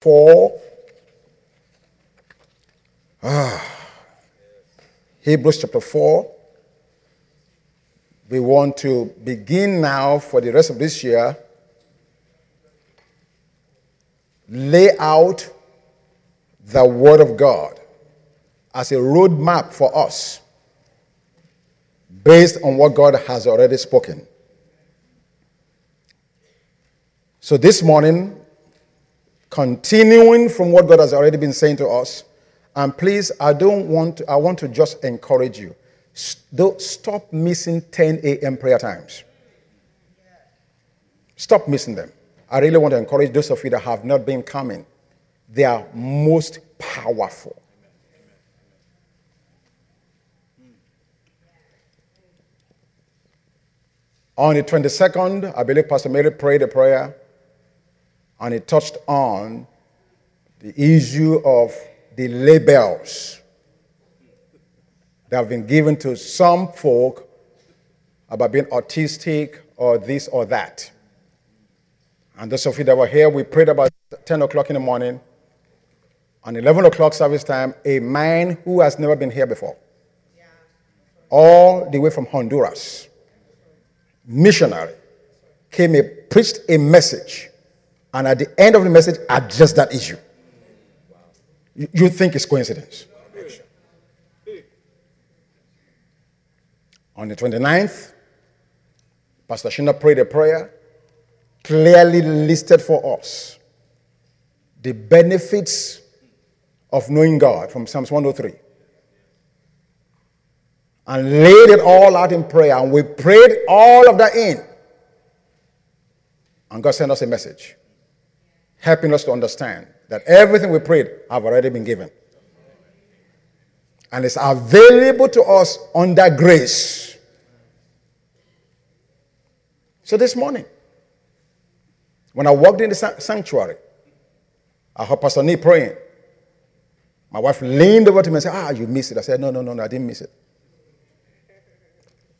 4. Ah. Hebrews chapter 4. We want to begin now for the rest of this year. Lay out the Word of God as a roadmap for us based on what God has already spoken. So this morning, continuing from what God has already been saying to us, and please, I don't want to, I want to just encourage you. Don't stop missing 10 a.m. prayer times. Stop missing them. I really want to encourage those of you that have not been coming. They are most powerful. On the 22nd, I believe Pastor Mary prayed a prayer and it touched on the issue of the labels that have been given to some folk about being autistic or this or that. And those of you that were here, we prayed about 10 o'clock in the morning. On 11 o'clock service time, a man who has never been here before, all the way from Honduras, missionary, came and preached a message and at the end of the message address that issue. You think it's coincidence. On the 29th, Pastor Shina prayed a prayer, clearly listed for us the benefits of knowing God from Psalms 103. And laid it all out in prayer, and we prayed all of that in. And God sent us a message helping us to understand that everything we prayed have already been given. And it's available to us under grace. So this morning, when I walked in the sanctuary, I heard Pastor Nee praying. My wife leaned over to me and said, Ah, you missed it. I said, No, no, no, no, I didn't miss it.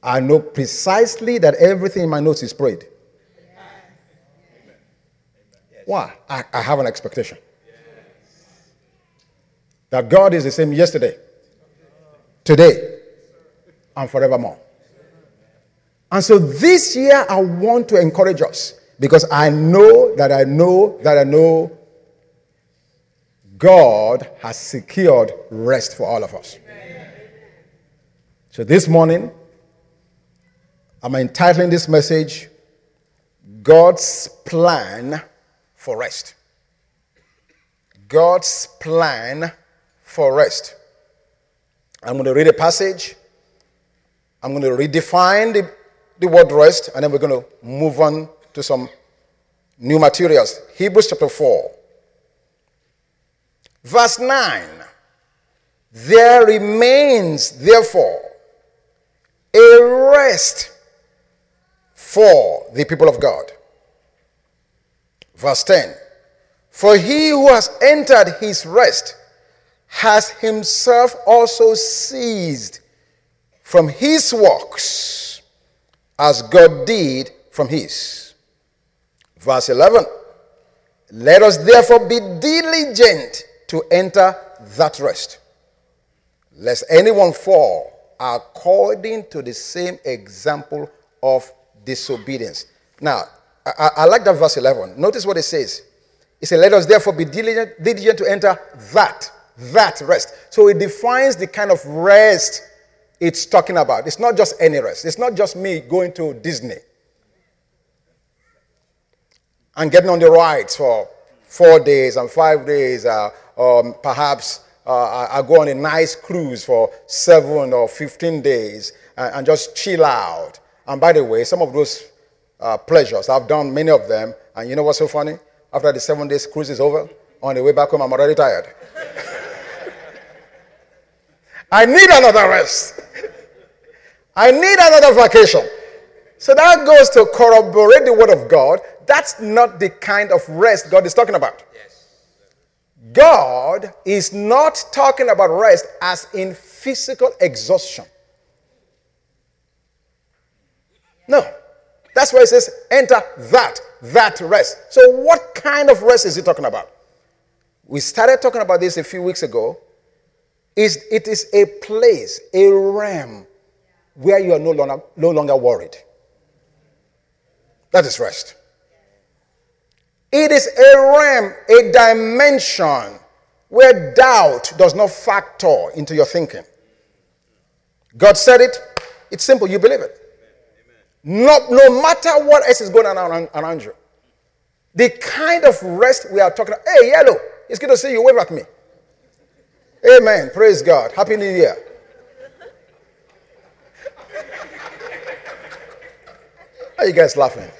I know precisely that everything in my notes is prayed. Why? I, I have an expectation that God is the same yesterday, today, and forevermore. And so this year, I want to encourage us because I know that I know that I know God has secured rest for all of us. So this morning, I'm entitling this message God's Plan for rest. God's plan for rest. I'm going to read a passage. I'm going to redefine the, the word rest, and then we're going to move on to some new materials. Hebrews chapter 4, verse 9. There remains, therefore, a rest for the people of God. Verse 10 For he who has entered his rest has himself also ceased from his works as God did from his. Verse 11 Let us therefore be diligent to enter that rest, lest anyone fall according to the same example of disobedience. Now, I, I, like that verse 11. Notice what it says. It says, Let us therefore be diligent, diligent to enter that, that rest. So it defines the kind of rest it's talking about. It's not just any rest, it's not just me going to Disney and getting on the rides for four days and five days, uh, or perhaps uh, I go on a nice cruise for seven or 15 days and, and just chill out. And by the way, some of those uh, pleasures. I've done many of them. And you know what's so funny? After the seven days cruise is over, on the way back home, I'm already tired. I need another rest. I need another vacation. So that goes to corroborate the word of God. That's not the kind of rest God is talking about. God is not talking about rest as in physical exhaustion. No. That's why it says, enter that, that rest. So, what kind of rest is he talking about? We started talking about this a few weeks ago. Is it is a place, a realm where you are no longer, no longer worried. That is rest. It is a realm, a dimension where doubt does not factor into your thinking. God said it, it's simple, you believe it. No, no matter what else is going on around, around you. The kind of rest we are talking about. Hey, yellow, it's good to see you. Wave at me. Amen. Praise God. Happy New Year. Are you guys laughing?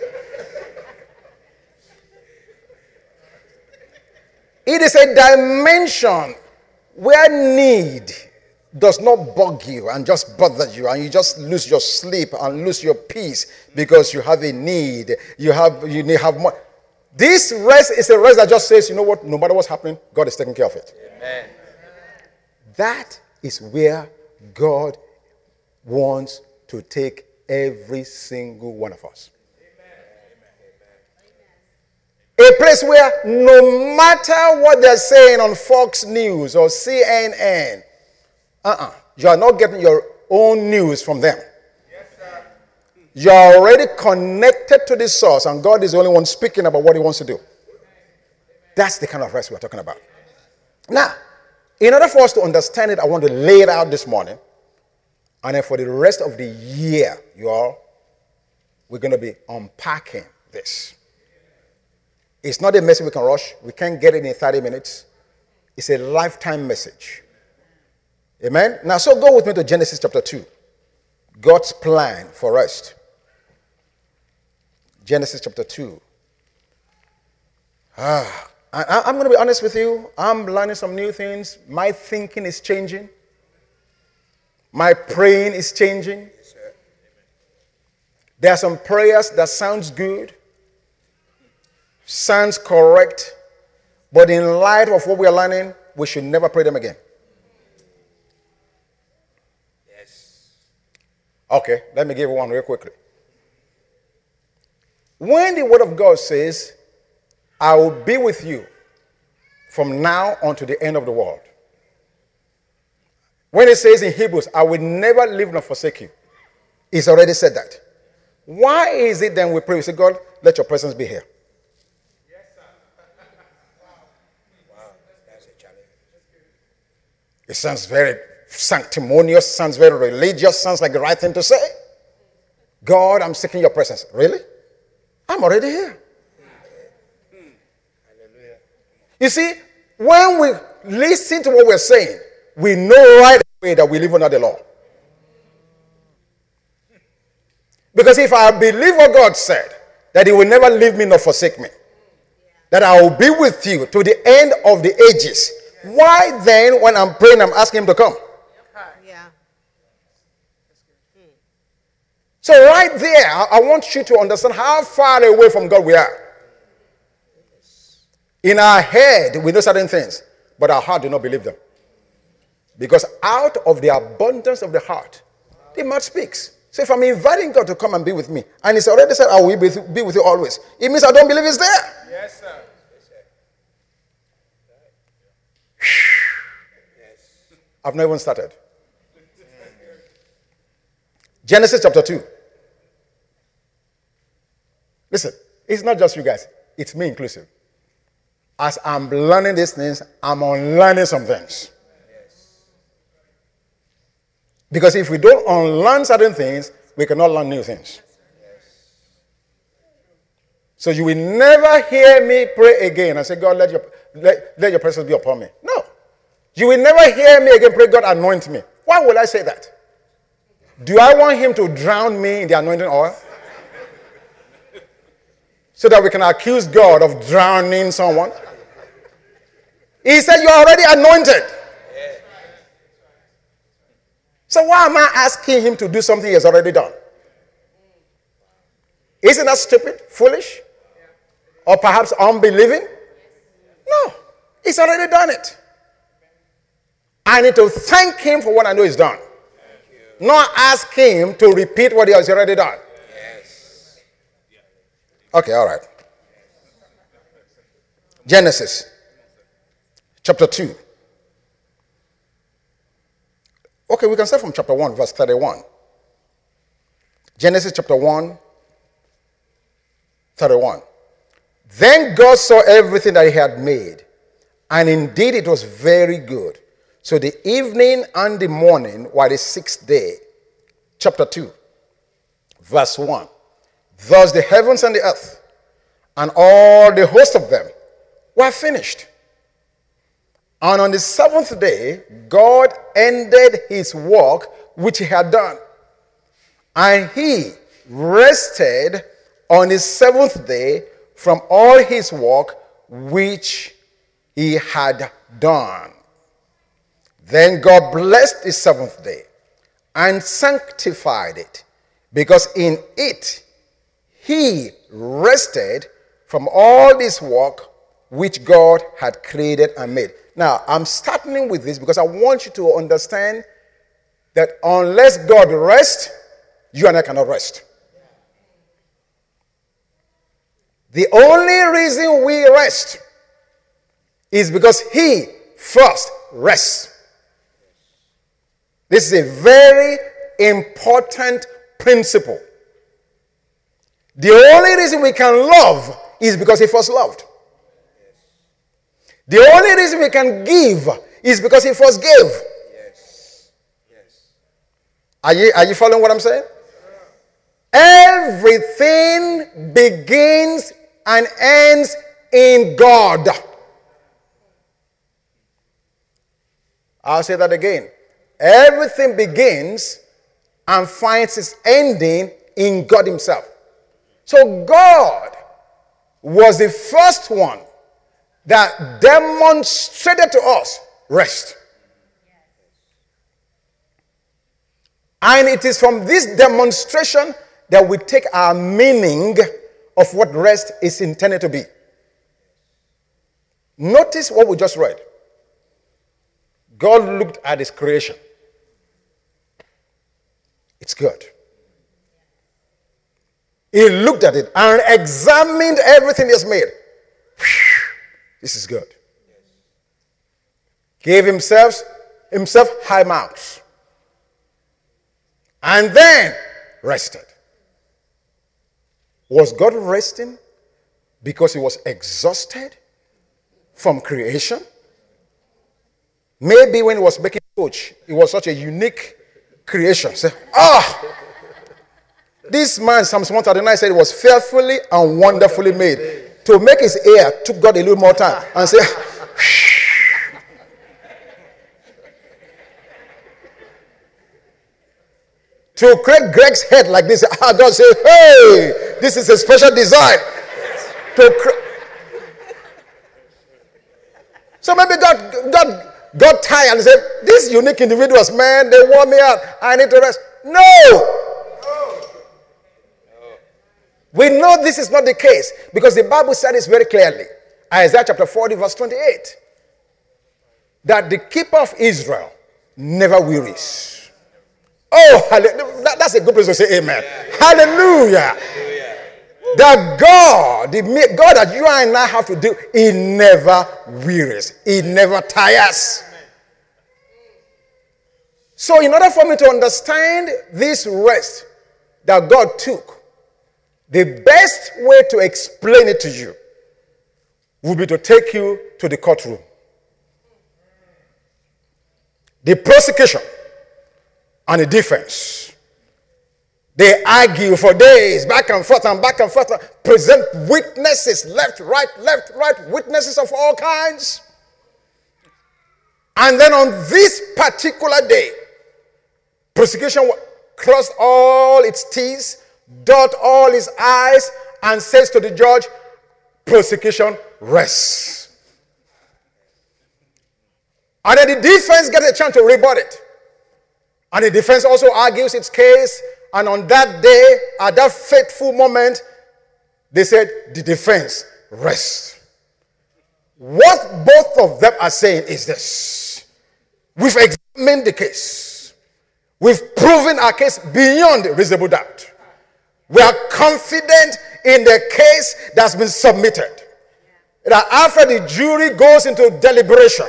It is a dimension where need does not bug you and just bother you and you just lose your sleep and lose your peace because you have a need. You have you need have more. This rest is a rest that just says you know what? No matter what's happening god is taking care of it. Amen. that is where god wants to take every single one of us. A place where no matter what they're saying on Fox News or CNN, uh-uh, you are not getting your own news from them. You're already connected to the source, and God is the only one speaking about what He wants to do. That's the kind of rest we're talking about. Now, in order for us to understand it, I want to lay it out this morning. And then for the rest of the year, you all, we're going to be unpacking this. It's not a message we can rush. We can't get it in 30 minutes. It's a lifetime message. Amen? Now, so go with me to Genesis chapter 2. God's plan for rest. Genesis chapter 2. Ah, I, am going to be honest with you. I'm learning some new things. My thinking is changing. My praying is changing. There are some prayers that sounds good sounds correct, but in light of what we are learning, we should never pray them again. Okay, let me give you one real quickly. When the Word of God says, I will be with you from now unto the end of the world. When it says in Hebrews, I will never leave nor forsake you, it's already said that. Why is it then we pray? We say, God, let your presence be here. It sounds very sanctimonious, sounds very religious, sounds like the right thing to say. God, I'm seeking your presence. Really? I'm already here. You see, when we listen to what we're saying, we know right away that we live under the law. Because if I believe what God said, that He will never leave me nor forsake me, that I will be with you to the end of the ages, why then, when I'm praying, I'm asking him to come? So, right there, I want you to understand how far away from God we are. In our head, we know certain things, but our heart do not believe them. Because out of the abundance of the heart, the mouth speaks. So if I'm inviting God to come and be with me, and He's already said, I will be with you always, it means I don't believe He's there. Yes, sir. I've not even started. Genesis chapter 2. Listen, it's not just you guys, it's me inclusive. As I'm learning these things, I'm unlearning some things. Because if we don't unlearn certain things, we cannot learn new things. So you will never hear me pray again and say, God, let your, let, let your presence be upon me. No. You will never hear me again pray, God, anoint me. Why would I say that? Do I want him to drown me in the anointing oil? So that we can accuse God of drowning someone? He said, You're already anointed. So why am I asking him to do something he has already done? Isn't that stupid, foolish, or perhaps unbelieving? No, he's already done it. I need to thank him for what I know he's done. Not ask him to repeat what he has already done. Okay, all right. Genesis chapter 2. Okay, we can start from chapter 1, verse 31. Genesis chapter 1, 31. Then God saw everything that he had made, and indeed it was very good. So the evening and the morning were the sixth day. Chapter 2, verse 1. Thus the heavens and the earth, and all the host of them, were finished. And on the seventh day, God ended his work which he had done. And he rested on the seventh day from all his work which he had done. Then God blessed the seventh day and sanctified it, because in it he rested from all this work which God had created and made. Now, I'm starting with this because I want you to understand that unless God rests, you and I cannot rest. The only reason we rest is because He first rests. This is a very important principle. The only reason we can love is because He first loved. The only reason we can give is because He first gave. Yes. Yes. Are you, are you following what I'm saying? Everything begins and ends in God. I'll say that again. Everything begins and finds its ending in God Himself. So God was the first one that demonstrated to us rest. And it is from this demonstration that we take our meaning of what rest is intended to be. Notice what we just read. God looked at his creation. It's good. He looked at it and examined everything he has made. This is good. Gave himself himself high marks. And then rested. Was God resting because he was exhausted from creation? Maybe when he was making coach, it was such a unique creation. Say, ah, this man, Psalms 139 said, it was fearfully and wonderfully made to make his ear took God a little more time and say, to create Greg's head like this, ah, God say, hey, this is a special design. To cre- so maybe God, God got tired and said, these unique individuals, man, they wore me out. I need to rest. No! We know this is not the case because the Bible said this very clearly. Isaiah chapter 40, verse 28. That the keeper of Israel never wearies. Oh, that's a good place to say amen. Yeah. Hallelujah. That God, the God that you and I have to do, He never wearies, He never tires. So, in order for me to understand this rest that God took, the best way to explain it to you would be to take you to the courtroom. The prosecution and the defense. They argue for days, back and forth and back and forth, present witnesses, left, right, left, right, witnesses of all kinds. And then on this particular day, prosecution crossed all its T's dot all his I's, and says to the judge, prosecution rests. And then the defense gets a chance to rebut it. And the defense also argues its case. And on that day, at that fateful moment, they said, the defense rests. What both of them are saying is this We've examined the case, we've proven our case beyond reasonable doubt. We are confident in the case that's been submitted. That after the jury goes into deliberation,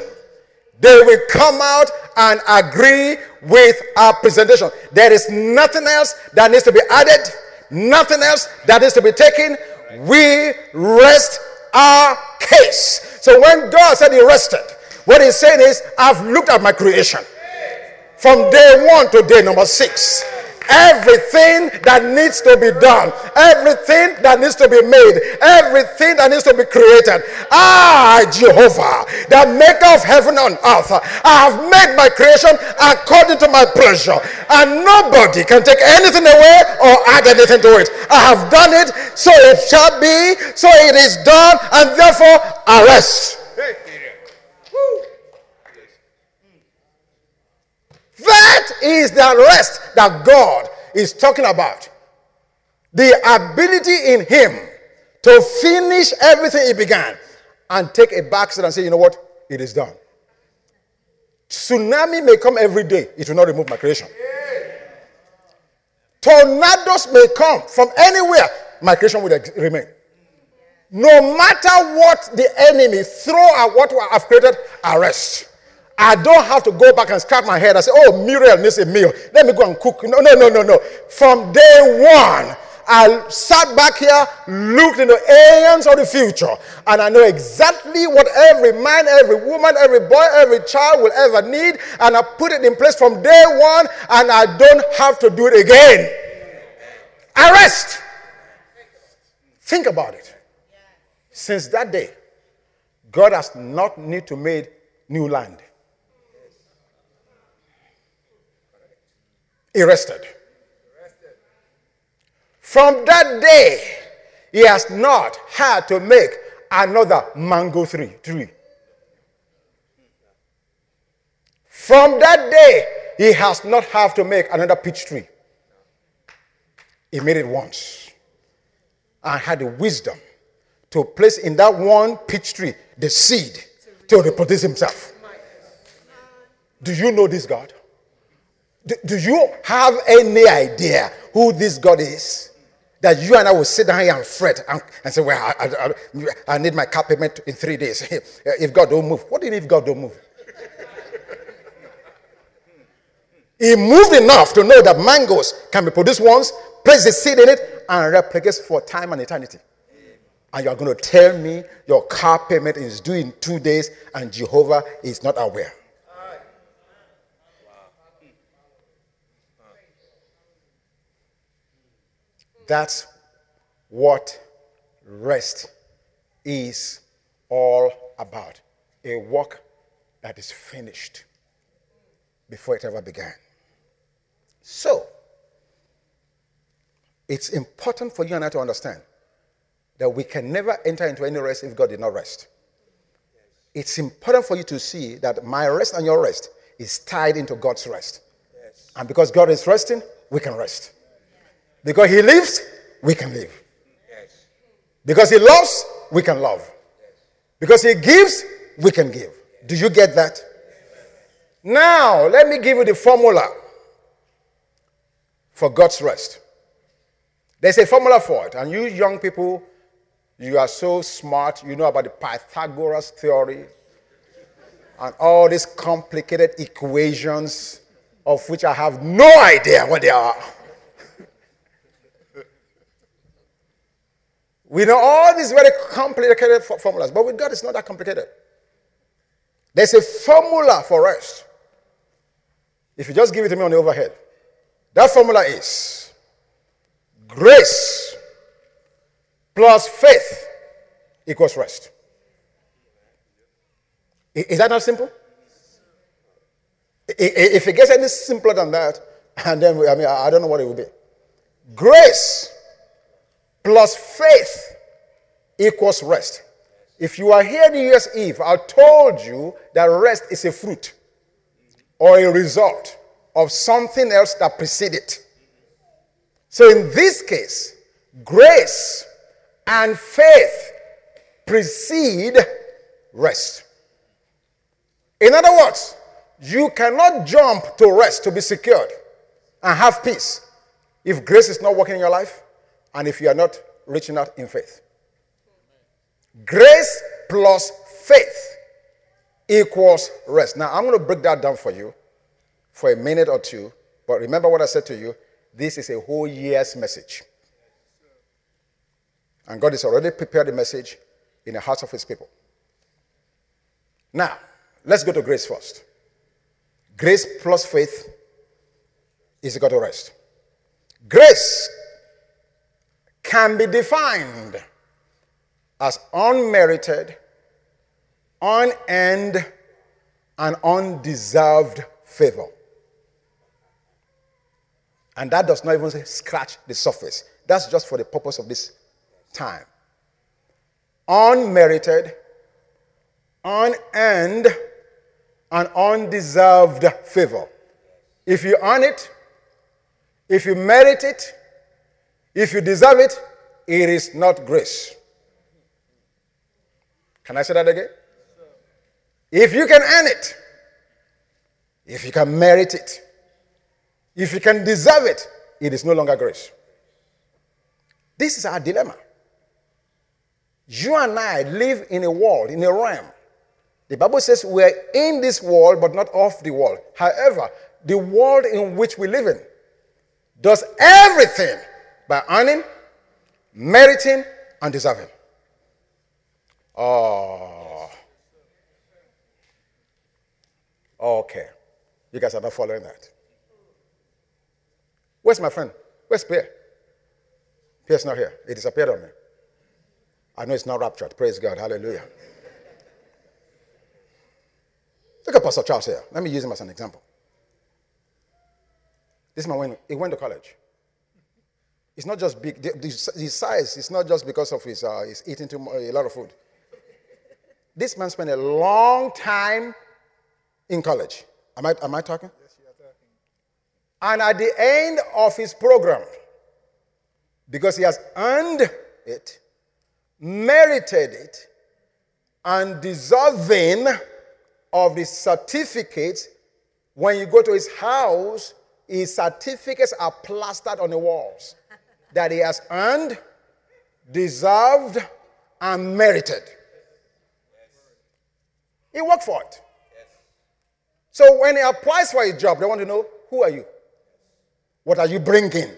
they will come out and agree with our presentation. There is nothing else that needs to be added, nothing else that needs to be taken. We rest our case. So when God said he rested, what he's saying is, I've looked at my creation from day one to day number six everything that needs to be done, everything that needs to be made, everything that needs to be created. Ah, Jehovah, the maker of heaven and earth, I have made my creation according to my pleasure, and nobody can take anything away or add anything to it. I have done it, so it shall be, so it is done, and therefore arrest. That is the rest that God is talking about. The ability in Him to finish everything He began and take a backseat and say, you know what? It is done. Tsunami may come every day, it will not remove my creation. Tornadoes may come from anywhere, my creation will remain. No matter what the enemy throw at what I've created, arrest. I don't have to go back and scratch my head and say, oh, Muriel needs a meal. Let me go and cook. No, no, no, no, no. From day one, I sat back here, looked into aeons of the future, and I know exactly what every man, every woman, every boy, every child will ever need, and I put it in place from day one, and I don't have to do it again. I rest. Think about it. Since that day, God has not need to make new land. Arrested. From that day, he has not had to make another mango tree. tree. From that day, he has not have to make another peach tree. He made it once and had the wisdom to place in that one peach tree the seed to reproduce himself. Do you know this God? Do, you have any idea who this God is? That you and I will sit down here and fret and, and say, Well, I, I, I, need my car payment in three days. if God don't move. What do you mean if God don't move? he moved enough to know that mangoes can be produced once, place the seed in it, and replicates for time and eternity. And you are going to tell me your car payment is due in two days and Jehovah is not aware. That's what rest is all about. A work that is finished before it ever began. So, it's important for you and I to understand that we can never enter into any rest if God did not rest. It's important for you to see that my rest and your rest is tied into God's rest. Yes. And because God is resting, we can rest. Because he lives, we can live. Yes. Because he loves, we can love. Yes. Because he gives, we can give. Do you get that? Now, let me give you the formula for God's rest. There's a formula for it. And you young people, you are so smart. You know about the Pythagoras theory and all these complicated equations of which I have no idea what they are. We know all these very complicated formulas, but with God, it's not that complicated. There's a formula for rest. If you just give it to me on the overhead, that formula is grace plus faith equals rest. Is that not simple? If it gets any simpler than that, and then I mean, I don't know what it will be. Grace plus faith equals rest. If you are here New Year's Eve, I told you that rest is a fruit or a result of something else that preceded. So in this case, grace and faith precede rest. In other words, you cannot jump to rest to be secured and have peace if grace is not working in your life and if you are not reaching out in faith. Grace plus faith equals rest. Now, I'm going to break that down for you for a minute or two. But remember what I said to you this is a whole year's message. And God has already prepared the message in the hearts of his people. Now, let's go to grace first. Grace plus faith is equal to rest. Grace can be defined as unmerited, unearned, and undeserved favor. And that does not even scratch the surface. That's just for the purpose of this time. Unmerited, unearned, and undeserved favor. If you earn it, if you merit it, if you deserve it, it is not grace. Can I say that again? If you can earn it, if you can merit it, if you can deserve it, it is no longer grace. This is our dilemma. You and I live in a world, in a realm. The Bible says we're in this world, but not of the world. However, the world in which we live in does everything by earning, meriting, and deserving. Oh. Okay. You guys are not following that. Where's my friend? Where's Pierre? Pierre's not here. He disappeared on me. I know it's not raptured. Praise God. Hallelujah. Look at Pastor Charles here. Let me use him as an example. This man went, he went to college. It's not just big. His size is not just because of his, uh, he's eating too much, a lot of food. This man spent a long time in college. Am I, am I talking? Yes, you are talking. And at the end of his program, because he has earned it, merited it, and deserving of the certificate, when you go to his house, his certificates are plastered on the walls that he has earned, deserved, and merited. He worked for it. So when he applies for a job, they want to know who are you? What are you bringing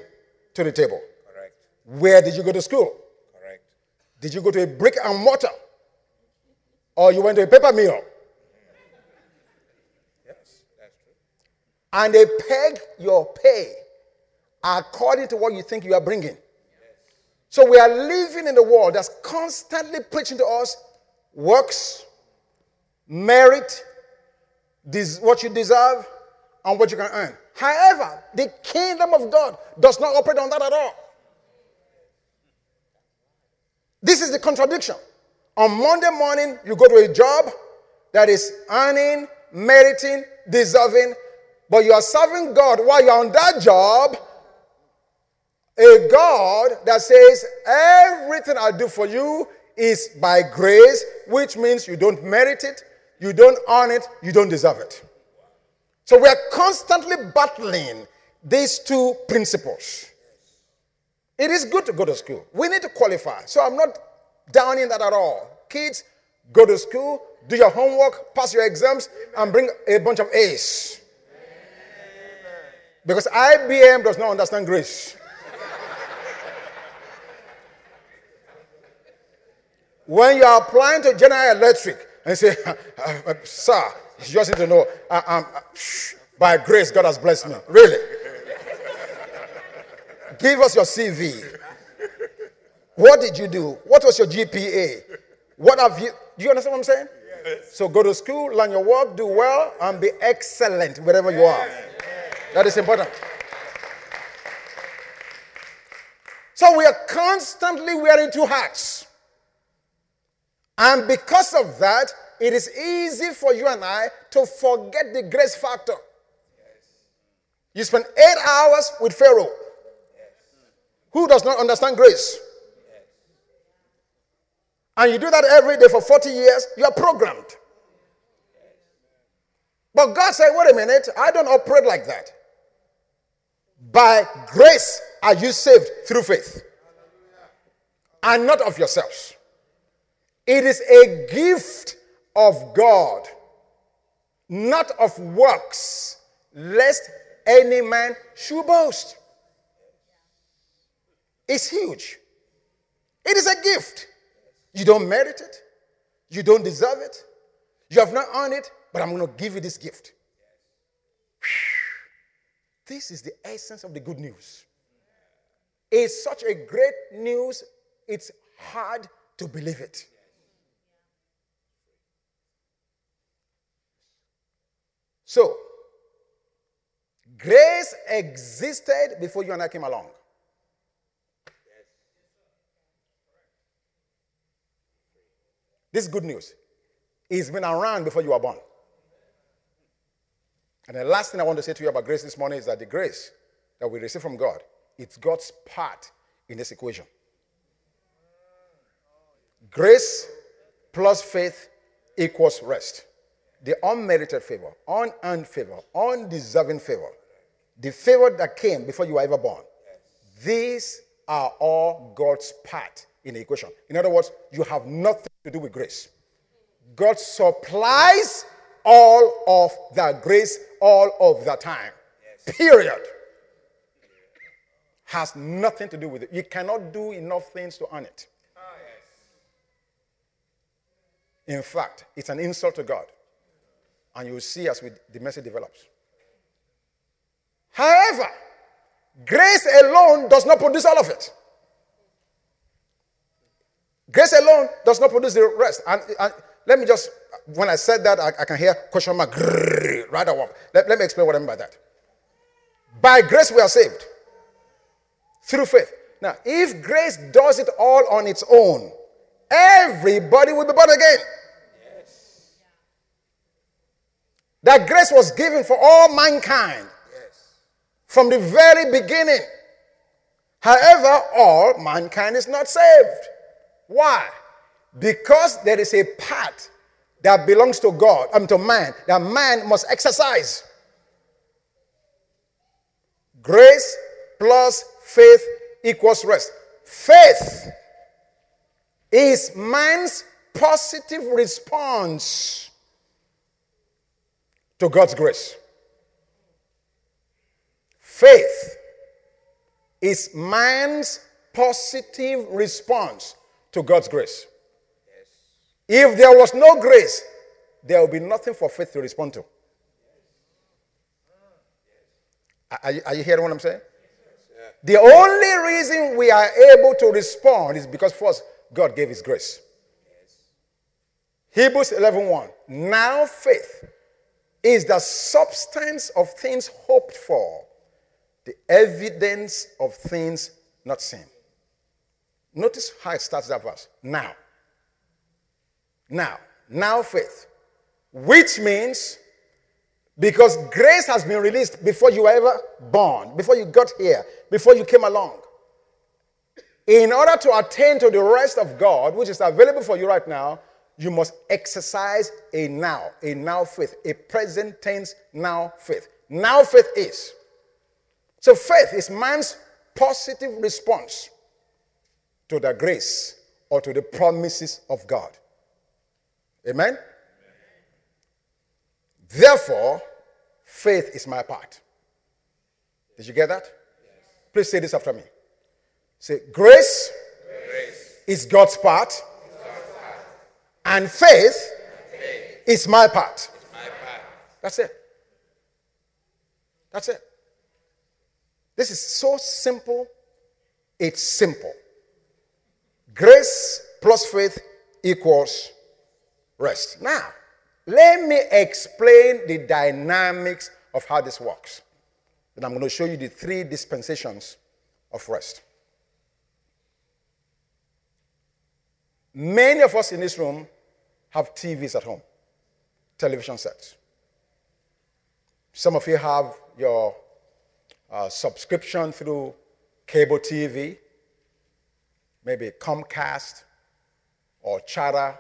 to the table? Correct. Where did you go to school? Correct. Did you go to a brick and mortar? Or you went to a paper mill? Yes, that's true. And they peg your pay according to what you think you are bringing. So we are living in a world that's constantly preaching to us works, merit, what you deserve, and what you can earn. However, the kingdom of God does not operate on that at all. This is the contradiction. On Monday morning, you go to a job that is earning, meriting, deserving, but you are serving God while you're on that job. A God that says, Everything I do for you is by grace, which means you don't merit it, you don't earn it, you don't deserve it. So we're constantly battling these two principles. It is good to go to school. We need to qualify. So I'm not downing that at all. Kids, go to school, do your homework, pass your exams, and bring a bunch of A's. Because IBM does not understand grace. When you are applying to General Electric and say, uh, uh, Sir, you just need to know, uh, um, by grace, God has blessed me. Really? Give us your CV. What did you do? What was your GPA? What have you? Do you understand what I'm saying? Yes. So go to school, learn your work, do well, and be excellent wherever you are. That is important. So we are constantly wearing two hats. And because of that, it is easy for you and I to forget the grace factor. You spend eight hours with Pharaoh, who does not understand grace. And you do that every day for 40 years, you are programmed. But God said, wait a minute, I don't operate like that. By grace are you saved through faith, and not of yourselves. It is a gift of God, not of works, lest any man should boast. It's huge. It is a gift. You don't merit it, you don't deserve it, you have not earned it, but I'm going to give you this gift. This is the essence of the good news. It's such a great news, it's hard to believe it. So, grace existed before you and I came along. This is good news. It's been around before you were born. And the last thing I want to say to you about grace this morning is that the grace that we receive from God, it's God's part in this equation. Grace plus faith equals rest. The unmerited favor, unearned favor, undeserving favor, the favor that came before you were ever born. These are all God's part in the equation. In other words, you have nothing to do with grace. God supplies all of that grace all of the time. Yes. Period. Has nothing to do with it. You cannot do enough things to earn it. Ah, yes. In fact, it's an insult to God. And you'll see as we, the message develops. However, grace alone does not produce all of it. Grace alone does not produce the rest. And, and let me just, when I said that, I, I can hear question mark, right away. Let, let me explain what I mean by that. By grace we are saved. Through faith. Now, if grace does it all on its own, everybody will be born again. Yes. That grace was given for all mankind yes. from the very beginning. However, all mankind is not saved. Why? Because there is a part that belongs to God, I mean to man, that man must exercise. Grace plus faith equals rest. Faith is man's positive response to God's grace. Faith is man's positive response to God's grace. If there was no grace, there will be nothing for faith to respond to. Are you, are you hearing what I'm saying? The only reason we are able to respond is because first God gave his grace. Hebrews 11:1. 1. Now faith is the substance of things hoped for, the evidence of things not seen. Notice how it starts that verse. Now. Now, now faith, which means because grace has been released before you were ever born, before you got here, before you came along. In order to attain to the rest of God, which is available for you right now, you must exercise a now, a now faith, a present tense now faith. Now faith is. So faith is man's positive response to the grace or to the promises of God. Amen? Therefore, faith is my part. Did you get that? Please say this after me. Say, grace, grace. is God's part, God's part. And faith, faith. is my part. my part. That's it. That's it. This is so simple, it's simple. Grace plus faith equals rest. Now, let me explain the dynamics of how this works. Then I'm going to show you the three dispensations of rest. Many of us in this room have TVs at home, television sets. Some of you have your uh, subscription through cable TV, maybe Comcast or Charter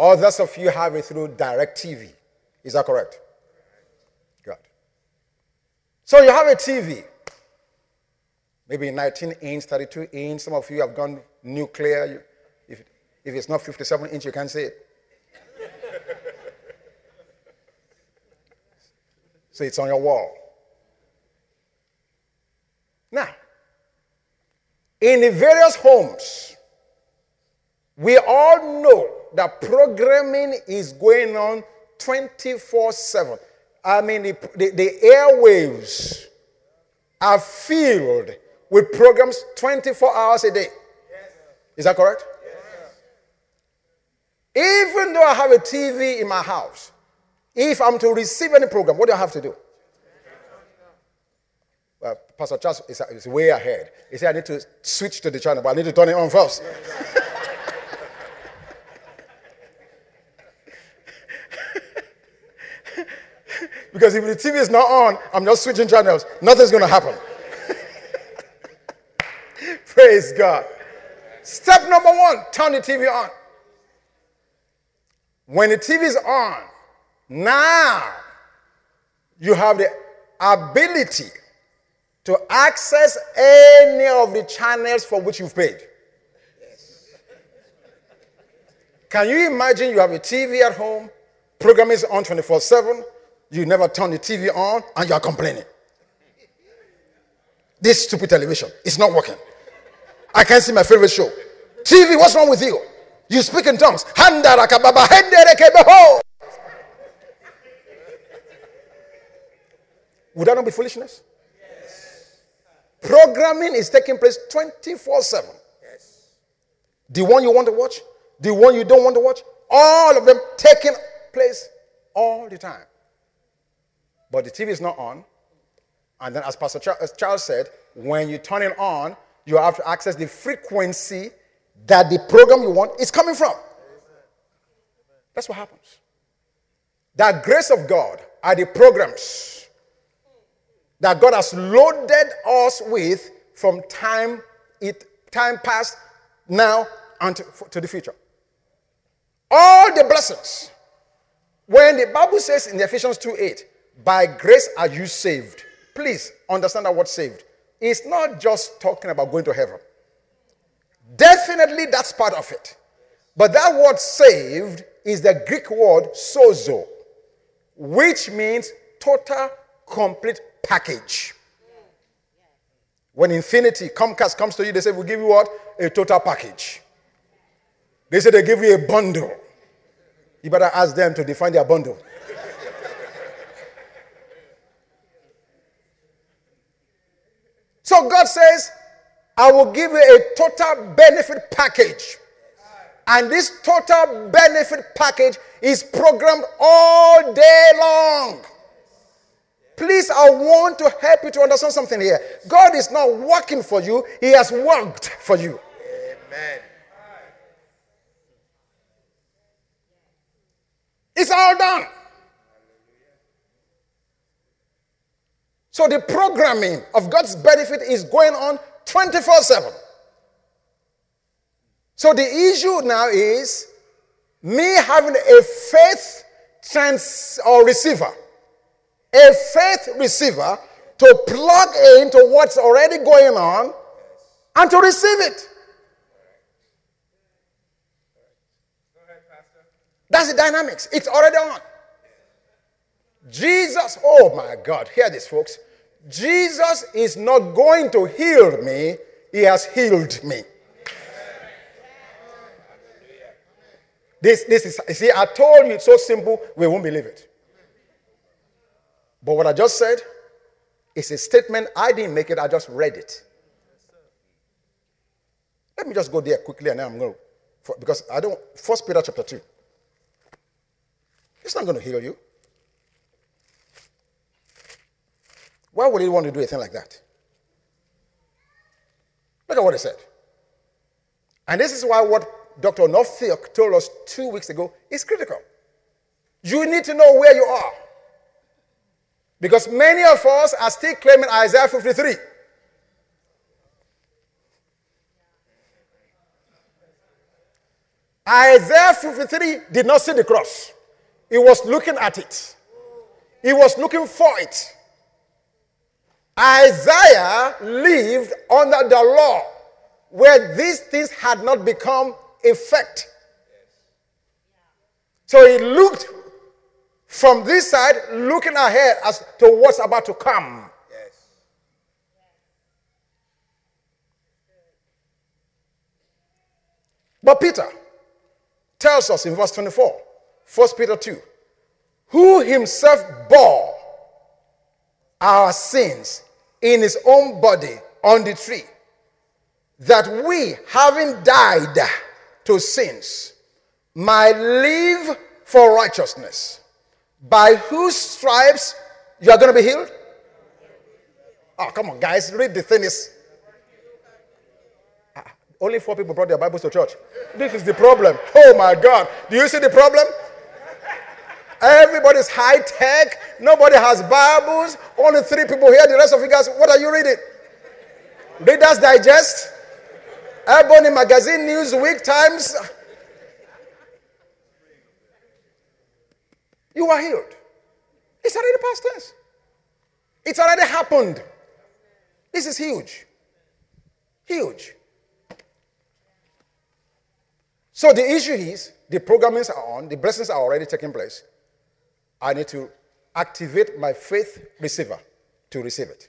Others of you have it through DirecTV. Is that correct? Good. So you have a TV, maybe 19 inch, 32 inch. Some of you have gone nuclear. If, it's not 57 inch, you can't see it. So it's on your wall. Now, in the various homes, we all know that programming is going on 24 7. I mean, the, the, the, airwaves are filled with programs 24 hours a day. Is that correct? Even though I have a TV in my house, if I'm to receive any program, what do I have to do? Well, Pastor Charles is, is way ahead. He said, I need to switch to the channel, but I need to turn it on first. because if the TV is not on, I'm just switching channels. Nothing's going to happen. Praise God. Step number one turn the TV on. When the TV is on, now you have the ability to access any of the channels for which you've paid. Can you imagine you have a TV at home, program is on 24 7, you never turn the TV on, and you are complaining? This stupid television is not working. I can't see my favorite show. TV, what's wrong with you? You speak in tongues. Would that not be foolishness? Yes. Programming is taking place 24 7. Yes. The one you want to watch, the one you don't want to watch, all of them taking place all the time. But the TV is not on. And then, as Pastor Charles said, when you turn it on, you have to access the frequency that the program you want is coming from. That's what happens. That grace of God are the programs that God has loaded us with from time it time past, now, and to, to the future. All the blessings. When the Bible says in Ephesians 2 8, by grace are you saved. Please understand that word saved. It's not just talking about going to heaven. Definitely that's part of it. But that word saved is the Greek word sozo, which means total, complete package. When Xfinity, Comcast comes to you, they say, We'll give you what? A total package. They say they give you a bundle. You better ask them to define their bundle. So God says, I will give you a total benefit package. And this total benefit package is programmed all day long. Please, I want to help you to understand something here. God is not working for you, He has worked for you. Amen. It's all done. So the programming of God's benefit is going on 24 7. So the issue now is me having a faith trans or receiver, a faith receiver to plug into what's already going on and to receive it. That's the dynamics. It's already on. Jesus, oh my God, hear this, folks. Jesus is not going to heal me, He has healed me. This, this is, you see, I told you it's so simple, we won't believe it. But what I just said is a statement. I didn't make it, I just read it. Let me just go there quickly and then I'm going to, because I don't, First Peter chapter 2. It's not going to heal you. Why would he want to do a thing like that? Look at what he said. And this is why what Dr. Norfolk told us two weeks ago is critical. You need to know where you are. Because many of us are still claiming Isaiah 53. Isaiah 53 did not see the cross, he was looking at it, he was looking for it. Isaiah lived under the law where these things had not become effect. So he looked from this side, looking ahead as to what's about to come. But Peter tells us in verse 24, 1 Peter 2, who himself bore our sins in his own body on the tree, that we, having died to sins, might live for righteousness, by whose stripes you are going to be healed. Oh, come on, guys, read the thing is. Ah, only four people brought their Bibles to church. This is the problem. Oh my God. Do you see the problem? Everybody's high tech. Nobody has Bibles. Only three people here. The rest of you guys, what are you reading? Reader's Digest, Ebony Magazine, Newsweek, Times. You are healed. It's already past tense. It's already happened. This is huge. Huge. So the issue is the programmings are on, the blessings are already taking place. I need to activate my faith receiver to receive it.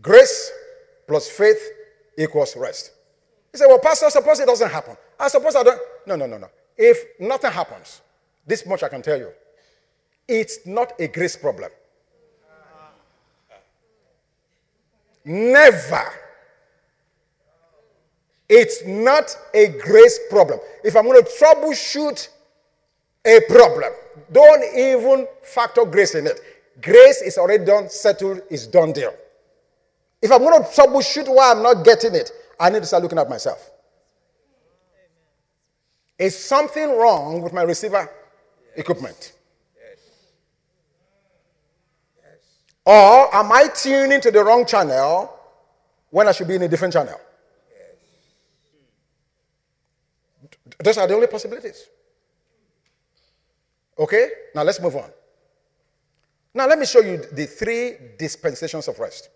Grace plus faith equals rest. He said, Well, Pastor, suppose it doesn't happen. I suppose I don't. No, no, no, no. If nothing happens, this much I can tell you. It's not a grace problem. Never. It's not a grace problem. If I'm going to troubleshoot a problem, don't even factor grace in it. Grace is already done, settled, is done deal. If I'm going to troubleshoot why I'm not getting it, I need to start looking at myself. Is something wrong with my receiver equipment? Yes. Or am I tuning to the wrong channel when I should be in a different channel? Those are the only possibilities. Okay? Now let's move on. Now let me show you the three dispensations of rest.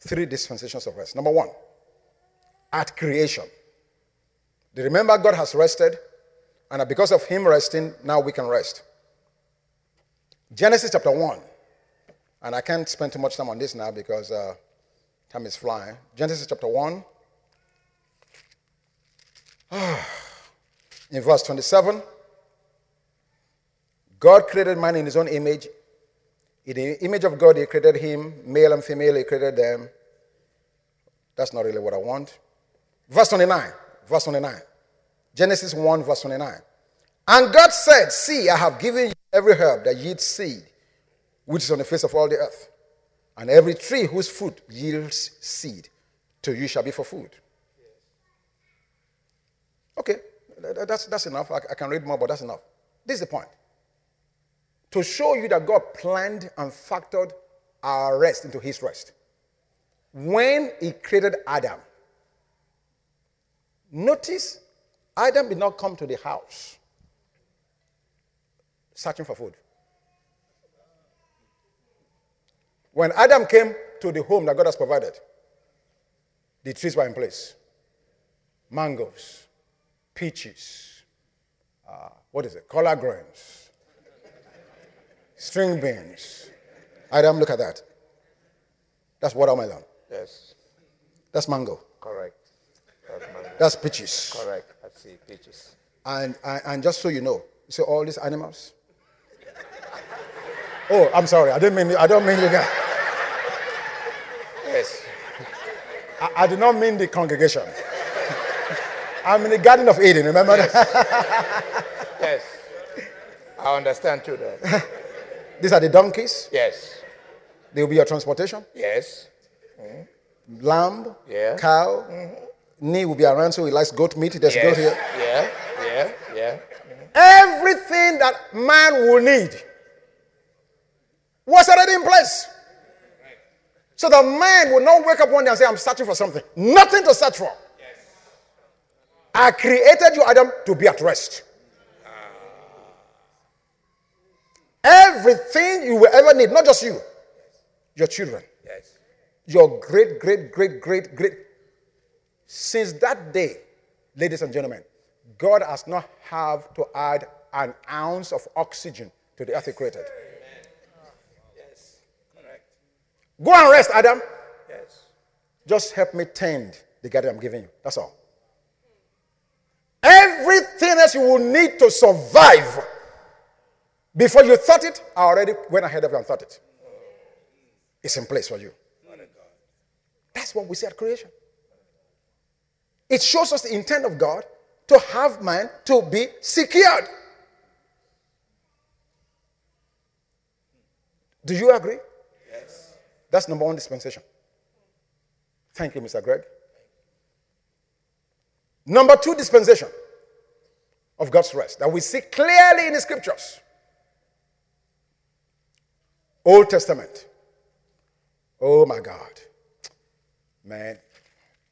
Three dispensations of rest. Number one, at creation. Do you remember God has rested? And because of Him resting, now we can rest. Genesis chapter 1. And I can't spend too much time on this now because uh, time is flying. Genesis chapter 1. in verse 27, God created man in his own image. In the image of God, he created him, male and female, he created them. That's not really what I want. Verse 29. Verse 29. Genesis 1, verse 29. And God said, See, I have given you every herb that yields seed, which is on the face of all the earth, and every tree whose fruit yields seed, to you shall be for food. Okay, that's, that's enough. I, I can read more, but that's enough. This is the point. To show you that God planned and factored our rest into his rest. When he created Adam, notice Adam did not come to the house searching for food. When Adam came to the home that God has provided, the trees were in place mangoes, peaches, uh, what is it? Collard greens, string beans. Adam, look at that. That's watermelon. Yes. That's mango. Correct. That's, mango. That's peaches. Correct. I see peaches. And, and, and just so you know, you see all these animals? oh, I'm sorry. I didn't mean I don't mean you guys. Yes. I, I did not mean the congregation. I'm in the Garden of Eden, remember yes. yes. I understand too that. These are the donkeys. Yes. They will be your transportation. Yes. Mm-hmm. Lamb, yeah. cow. Mm-hmm. Knee will be around, so he likes goat meat. There's yes. goat here. Yeah, yeah, yeah. Mm-hmm. Everything that man will need was already in place. So the man will not wake up one day and say, I'm searching for something. Nothing to search for. I created you, Adam, to be at rest. Everything you will ever need, not just you, your children, yes. your great, great, great, great, great. Since that day, ladies and gentlemen, God has not have to add an ounce of oxygen to the earth he created. Yes. Correct. Go and rest, Adam. Yes. Just help me tend the garden I'm giving you. That's all. Everything else you will need to survive before you thought it, I already went ahead of you and thought it. It's in place for you. That's what we see at creation. It shows us the intent of God to have man to be secured. Do you agree? Yes. That's number one dispensation. Thank you, Mr. Greg. Number two dispensation of God's rest that we see clearly in the scriptures Old Testament. Oh my God. Man.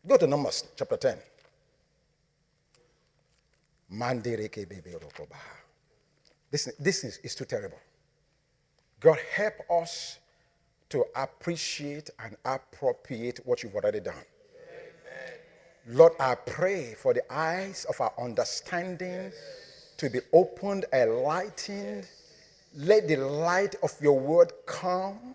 Go to Numbers chapter 10. This, this is, is too terrible. God, help us to appreciate and appropriate what you've already done. Lord, I pray for the eyes of our understanding to be opened, enlightened. Let the light of your word come.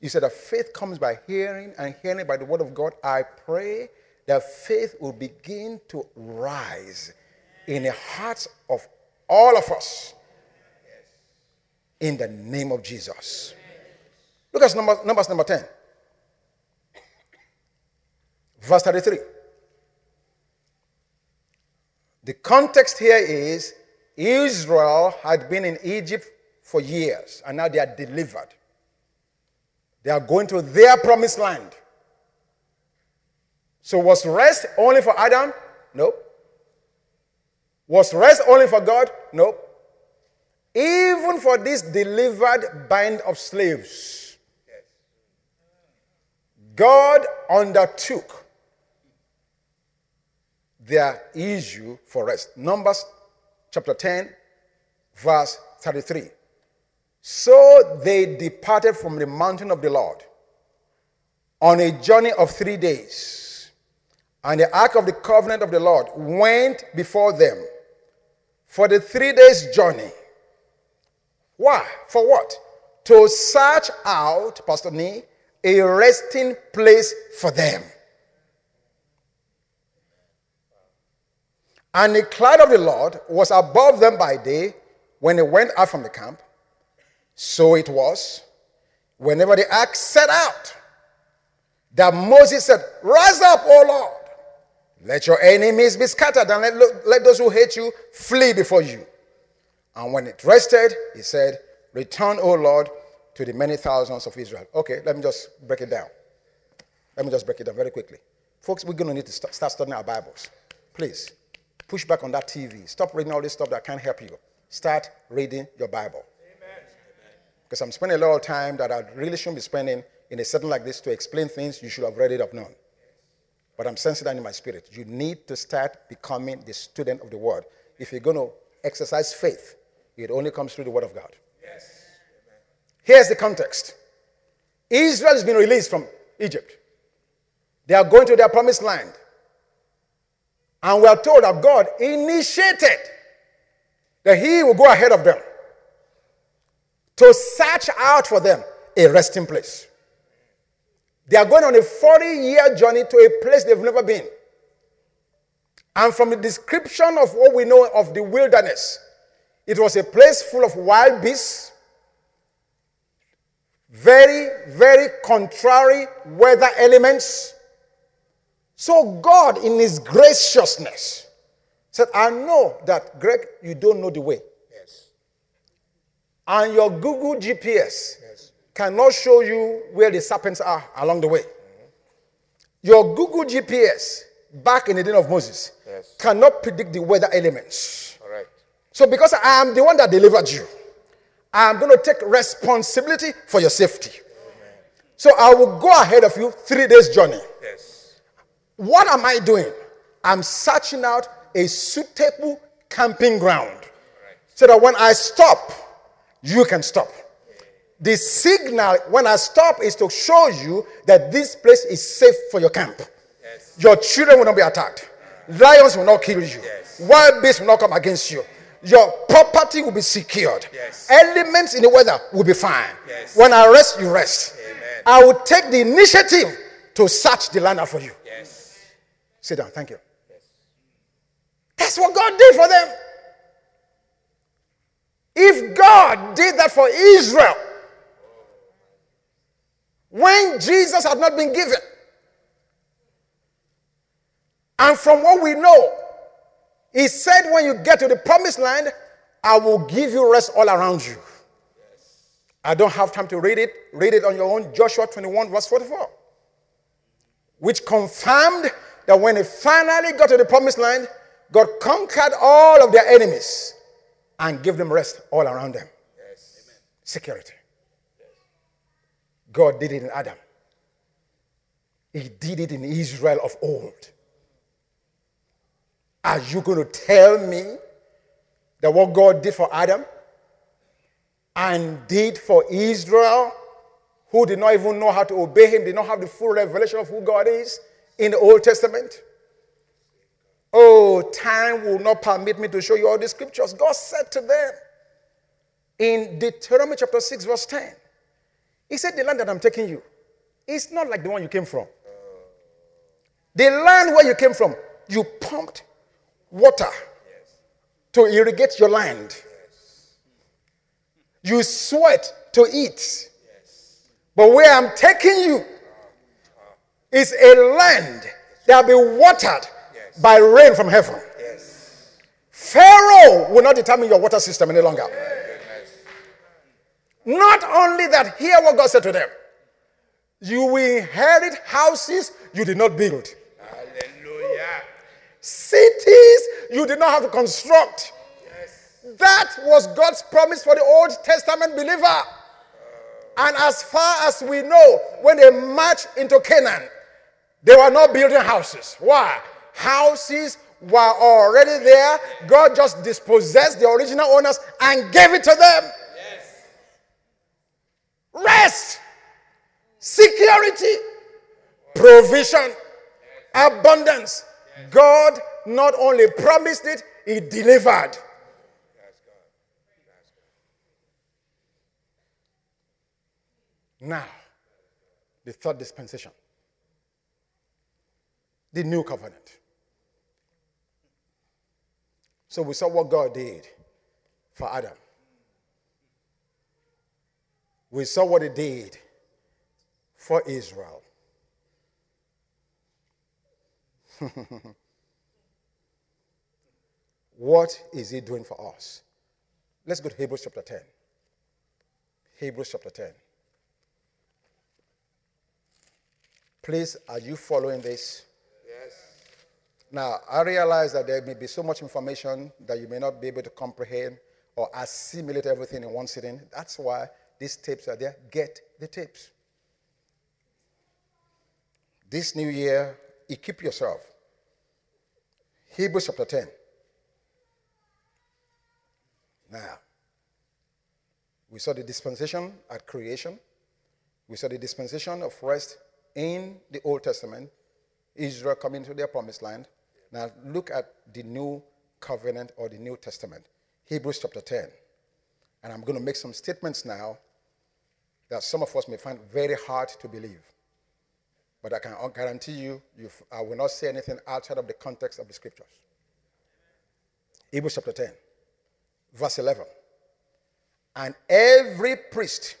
You said that faith comes by hearing, and hearing by the word of God. I pray that faith will begin to rise in the hearts of all of us in the name of Jesus. Look at Numbers, Numbers number 10, verse 33. The context here is Israel had been in Egypt for years, and now they are delivered. They are going to their promised land. So, was rest only for Adam? No. Was rest only for God? No. Even for this delivered band of slaves, God undertook their issue for rest. Numbers chapter 10, verse 33. So they departed from the mountain of the Lord on a journey of three days. And the ark of the covenant of the Lord went before them for the three days' journey. Why? For what? To search out, Pastor Nee, a resting place for them. And the cloud of the Lord was above them by day when they went out from the camp. So it was whenever the ark set out that Moses said, Rise up, O Lord. Let your enemies be scattered and let, let those who hate you flee before you. And when it rested, he said, Return, O Lord, to the many thousands of Israel. Okay, let me just break it down. Let me just break it down very quickly. Folks, we're going to need to start studying our Bibles. Please, push back on that TV. Stop reading all this stuff that can't help you. Start reading your Bible. Because I'm spending a lot of time that I really shouldn't be spending in a setting like this to explain things you should have read it have known. But I'm sensing that in my spirit. You need to start becoming the student of the Word. If you're going to exercise faith, it only comes through the Word of God. Yes. Here's the context Israel has been released from Egypt, they are going to their promised land. And we are told that God initiated that He will go ahead of them to search out for them a resting place. They are going on a 40 year journey to a place they've never been. And from the description of what we know of the wilderness, it was a place full of wild beasts, very, very contrary weather elements. So, God, in His graciousness, said, I know that, Greg, you don't know the way. Yes. And your Google GPS yes. cannot show you where the serpents are along the way. Mm-hmm. Your Google GPS, back in the day of Moses, yes. cannot predict the weather elements. Correct. So, because I am the one that delivered you, I am going to take responsibility for your safety. Amen. So, I will go ahead of you three days' journey. What am I doing? I'm searching out a suitable camping ground right. so that when I stop, you can stop. The signal when I stop is to show you that this place is safe for your camp. Yes. Your children will not be attacked. Lions will not kill you. Yes. Wild beasts will not come against you. Your property will be secured. Yes. Elements in the weather will be fine. Yes. When I rest, you rest. Amen. I will take the initiative to search the land for you. Sit down. Thank you. That's what God did for them. If God did that for Israel, when Jesus had not been given, and from what we know, He said, when you get to the promised land, I will give you rest all around you. I don't have time to read it. Read it on your own. Joshua 21, verse 44. Which confirmed that when they finally got to the promised land, God conquered all of their enemies and gave them rest all around them. Yes. Security. God did it in Adam. He did it in Israel of old. Are you going to tell me that what God did for Adam and did for Israel, who did not even know how to obey him, did not have the full revelation of who God is in the Old Testament? Oh, time will not permit me to show you all the scriptures. God said to them in Deuteronomy chapter 6, verse 10, He said, The land that I'm taking you is not like the one you came from. The land where you came from, you pumped water to irrigate your land. You sweat to eat. But where I'm taking you is a land that will be watered by rain from heaven. Yes. Pharaoh will not determine your water system any longer. Not only that, hear what God said to them. You will inherit houses you did not build, Hallelujah. cities you did not have to construct. Yes. That was God's promise for the Old Testament believer. Oh. And as far as we know, when they marched into Canaan, they were not building houses. Why? Houses were already there. God just dispossessed the original owners and gave it to them. Yes. Rest, security, provision, abundance. God not only promised it, He delivered. Now, the third dispensation, the new covenant. So we saw what God did for Adam. We saw what He did for Israel. what is He doing for us? Let's go to Hebrews chapter 10. Hebrews chapter 10. Please, are you following this? Now, I realize that there may be so much information that you may not be able to comprehend or assimilate everything in one sitting. That's why these tapes are there. Get the tapes. This new year, equip yourself. Hebrews chapter 10. Now, we saw the dispensation at creation. We saw the dispensation of rest in the Old Testament, Israel coming to their promised land. Now look at the new covenant or the New Testament, Hebrews chapter 10. And I'm going to make some statements now that some of us may find very hard to believe. But I can guarantee you, I will not say anything outside of the context of the scriptures. Hebrews chapter 10, verse 11. And every priest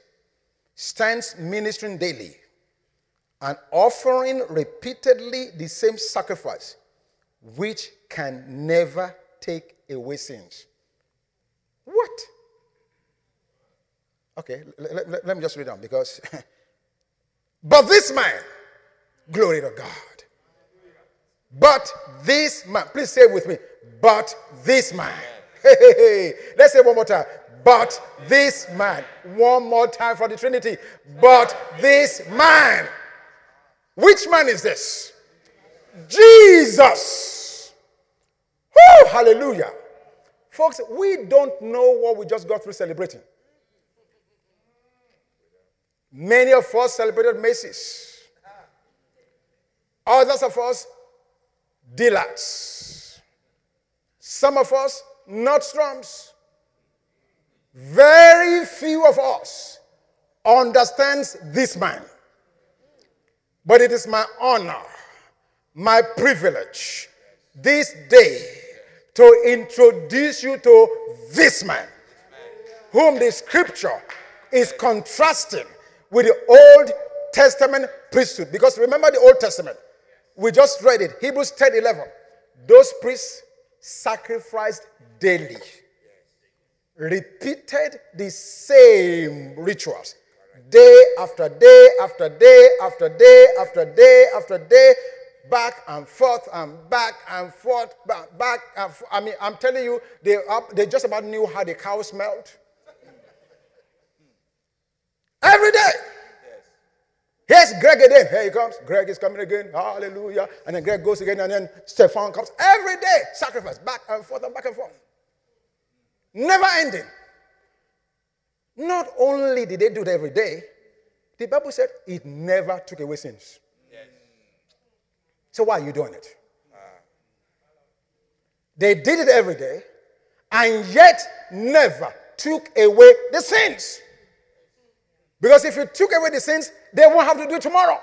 stands ministering daily and offering repeatedly the same sacrifice, which can never take away sins. What? Okay, let, let- me just read on because. but this man, glory to God. But this man, please say it with me. But this man. Hey, hey, hey. Let's say one more time. But this man. One more time for the Trinity. But this man. Which man is this? Jesus. Woo, hallelujah. Folks, we don't know what we just got through celebrating. Many of us celebrated Macy's. Others of us, Dillards. Some of us, Nordstroms. Very few of us understands this man. But it is my honor, my privilege this day to introduce you to this man, whom the scripture is contrasting with the Old Testament priesthood. Because remember the Old Testament, we just read it Hebrews 10 11. Those priests sacrificed daily, repeated the same rituals day after day after day after day after day after day, back and forth and back and forth, back, back and forth. I mean, I'm telling you, they, they just about knew how the cow smelled. Every day. Here's Greg again. Here he comes. Greg is coming again. Hallelujah. And then Greg goes again, and then Stefan comes. Every day, sacrifice, back and forth and back and forth. Never ending. Not only did they do it every day, the Bible said it never took away sins. So why are you doing it? They did it every day and yet never took away the sins. Because if you took away the sins, they won't have to do it tomorrow.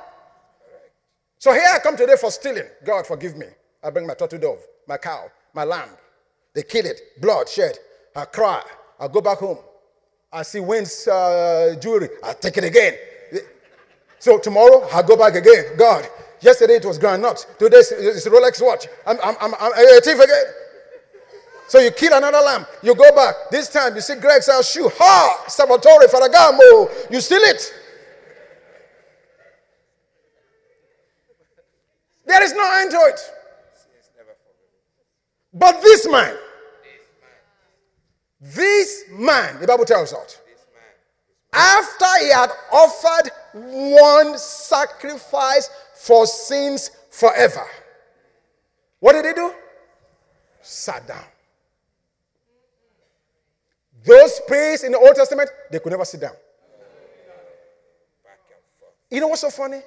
So here I come today for stealing. God, forgive me. I bring my turtle dove, my cow, my lamb. They kill it, blood shed. I cry. I go back home. I see Wayne's uh, jewelry. I take it again. So tomorrow I go back again. God, yesterday it was Grand Knox. Today it's Rolex watch. I'm, I'm, I'm, I'm a thief again. So you kill another lamb. You go back. This time you see Greg's house shoe. Ha! Salvatore Ferragamo. You steal it. There is no end to it. But this man, this man, the Bible tells us, after he had offered one sacrifice for sins forever, what did he do? Sat down. Those priests in the Old Testament, they could never sit down. You know what's so funny?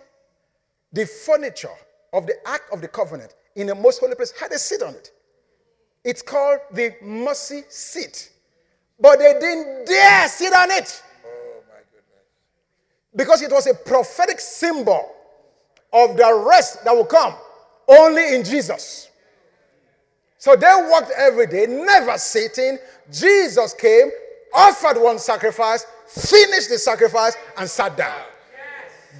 The furniture of the Ark of the Covenant in the most holy place had a seat on it. It's called the mercy seat. But they didn't dare sit on it. Because it was a prophetic symbol of the rest that will come only in Jesus. So they walked every day, never sitting. Jesus came, offered one sacrifice, finished the sacrifice, and sat down.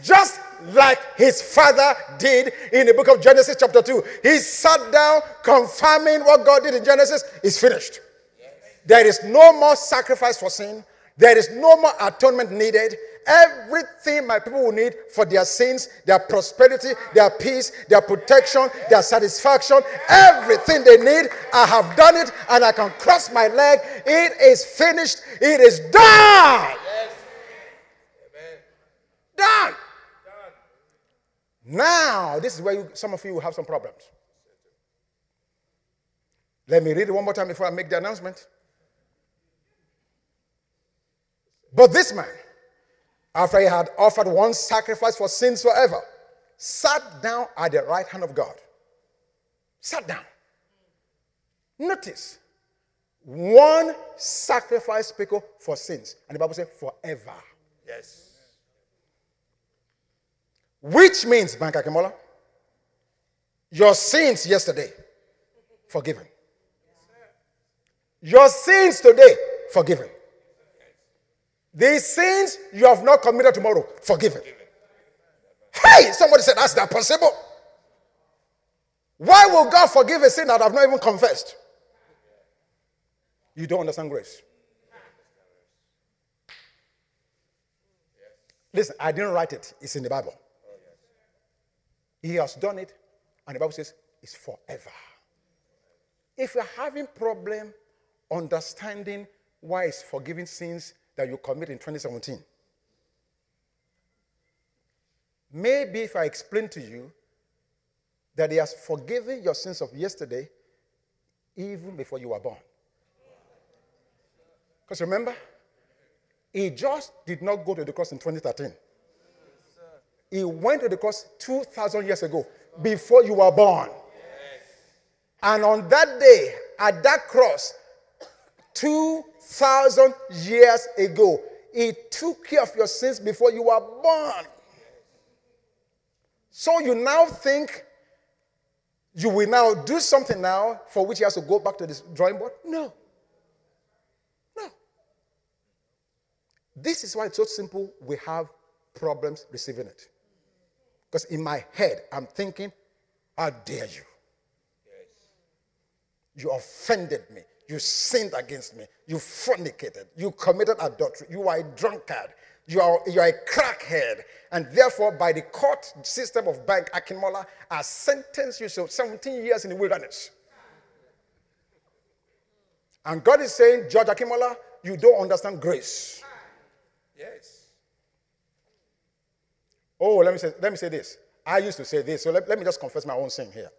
Just like his father did in the book of Genesis, chapter 2. He sat down, confirming what God did in Genesis is finished. There is no more sacrifice for sin. There is no more atonement needed. Everything my people will need for their sins, their prosperity, their peace, their protection, their satisfaction, everything they need, I have done it and I can cross my leg. It is finished. It is done. Yes. Amen. Done. Now, this is where you, some of you will have some problems. Let me read it one more time before I make the announcement. But this man, after he had offered one sacrifice for sins forever, sat down at the right hand of God. Sat down. Notice, one sacrifice people for sins. And the Bible says forever. Yes. Which means, Bank Akinmola, your sins yesterday, forgiven. Your sins today, forgiven. The sins you have not committed tomorrow, forgiven. Hey, somebody said, that's not possible. Why will God forgive a sin that I've not even confessed? You don't understand grace. Listen, I didn't write it, it's in the Bible. He has done it, and the Bible says it's forever. If you're having problem understanding why it's forgiving sins that you commit in 2017, maybe if I explain to you that He has forgiven your sins of yesterday even before you were born. Because remember, He just did not go to the cross in 2013. He went to the cross 2,000 years ago. before you were born. And on that day, at that cross, 2,000 years ago, He took care of your sins before you were born. So you now think you will now do something now for which He has to go back to the drawing board? No. No. This is why it's so simple. We have problems receiving it. Because in my head, I'm thinking, how dare you? You offended me. You sinned against me. You fornicated. You committed adultery. You are a drunkard. You are, you are a crackhead. And therefore, by the court system of Bank Akinmola, I sentence you to 17 years in the wilderness. And God is saying, Judge Akinmola, you don't understand grace. Yes. Oh, let me say, let me say this. I used to say this, so let, let me just confess my own sin here.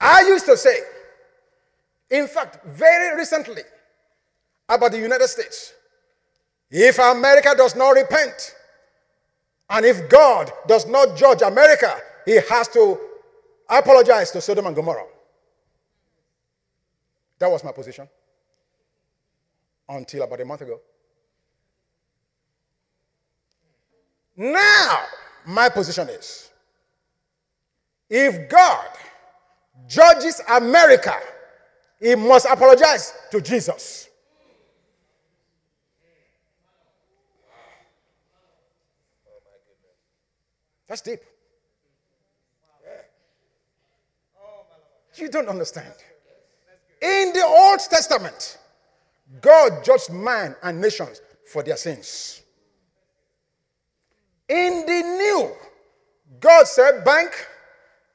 I used to say, in fact, very recently, about the United States, if America does not repent, and if God does not judge America, he has to apologize to Sodom and Gomorrah. That was my position until about a month ago. Now, my position is if God judges America, he must apologize to Jesus. That's deep. You don't understand. In the Old Testament, God judged man and nations for their sins. In the New, God said, Bank,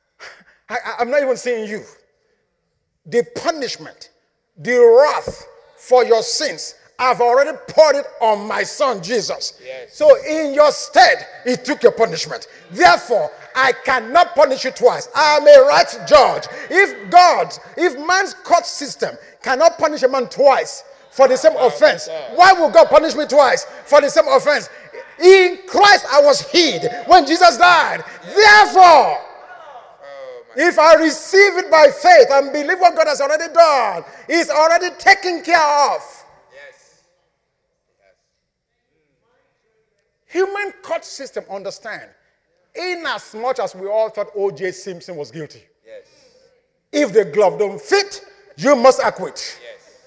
I, am not even seeing you. The punishment, the wrath for your sins, I've already poured it on my son Jesus. Yes. So in your stead, he took your punishment. Therefore, I cannot punish you twice. I am a right judge. If God, if man's court system cannot punish a man twice for the same offense, why will God punish me twice for the same offense? In Christ I was hid when Jesus died. Therefore, if I receive it by faith and believe what God has already done, He's already taken care of. Yes. Human court system understand. In as much as we all thought O.J. Simpson was guilty, Yes. if the glove don't fit, you must acquit. Yes.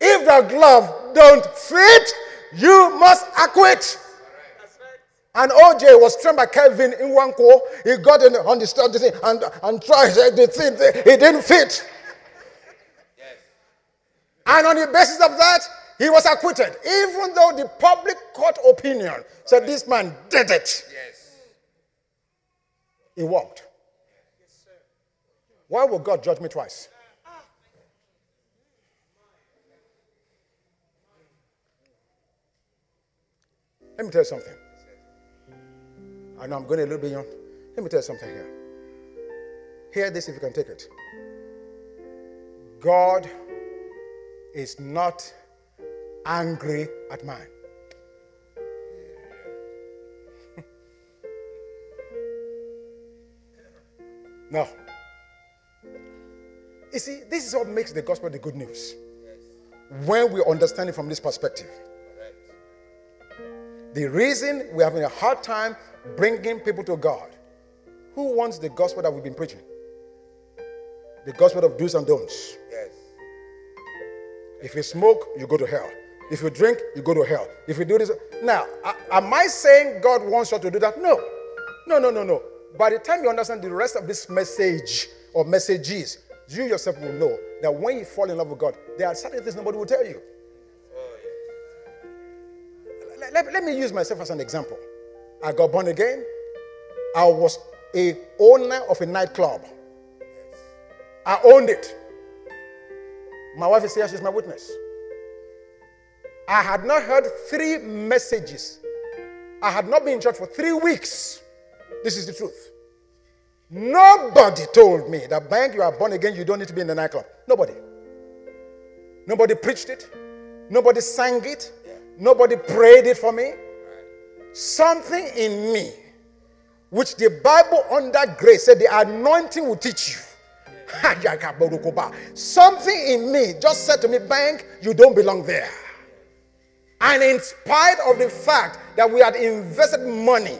If the glove don't fit, you must acquit. And OJ was trained by Kelvin in one core. He got in on the study thing and, and tried the thing. It didn't fit. Yes. And on the basis of that, he was acquitted. Even though the public court opinion said this man did it. Yes. He walked. Why will God judge me twice? Let me tell you something. I know I'm going a little bit young. Let me tell you something here. Hear this if you can take it. God is not angry at man. no. You see, this is what makes the gospel the good news. When we understand it from this perspective. The reason we're having a hard time bringing people to God. Who wants the gospel that we've been preaching? The gospel of do's and don'ts. Yes. If you smoke, you go to hell. If you drink, you go to hell. If you do this. Now, am I saying God wants you to do that? No. No, no, no, no. By the time you understand the rest of this message or messages, you yourself will know that when you fall in love with God, there are certain things nobody will tell you. Let, let- me use myself as an example. I got born again. I was a owner of a nightclub. I owned it. My wife is here, she's my witness. I had not heard three messages. I had not been in church for three weeks. This is the truth. Nobody told me that, Bank, you are born again, you don't need to be in the nightclub. Nobody. Nobody preached it. Nobody sang it. Nobody prayed it for me. Something in me which the Bible under grace said the anointing will teach you. Something in me just said to me, Bank, you don't belong there. And in spite of the fact that we had invested money,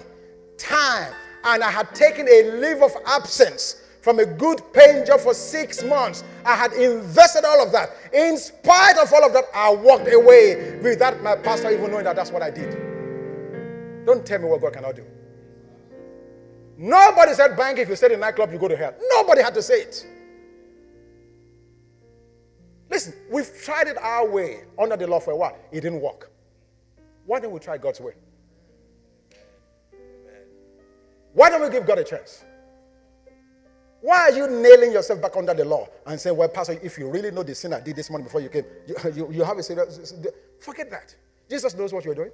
time, and I had taken a leave of absence from a good paying job for six months, I had invested all of that. In spite of all of that, I walked away without my pastor even knowing that that's what I did. Don't tell me what God cannot do. Nobody said, Bank, if you stay in a nightclub, you go to hell. Nobody had to say it. Listen, we've tried it our way under the law for a while. It didn't work. Why don't we try God's way? Why don't we give God a chance? Why are you nailing yourself back under the law and saying, Well, Pastor, if you really know the sin I did this morning before you came, you, you, you have a serious. Forget that. Jesus knows what you're doing.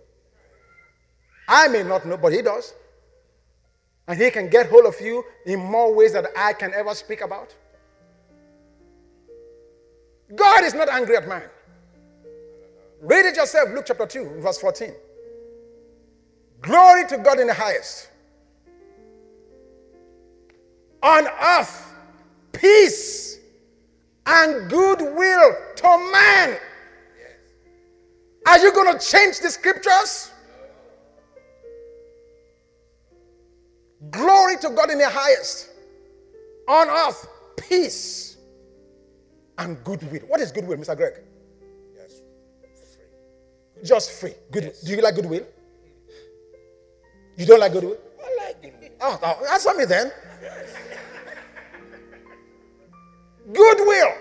I may not know, but He does. And He can get hold of you in more ways than I can ever speak about. God is not angry at man. Read it yourself, Luke chapter 2, verse 14. Glory to God in the highest. On earth, peace and goodwill to man. Are you going to change the scriptures? Glory to God in the highest. On earth, peace and goodwill. What is goodwill, Mr. Greg? Yes. Free. Just free. Good. Do you like goodwill? You don't like goodwill? I like it. Oh, oh, answer me then. Goodwill.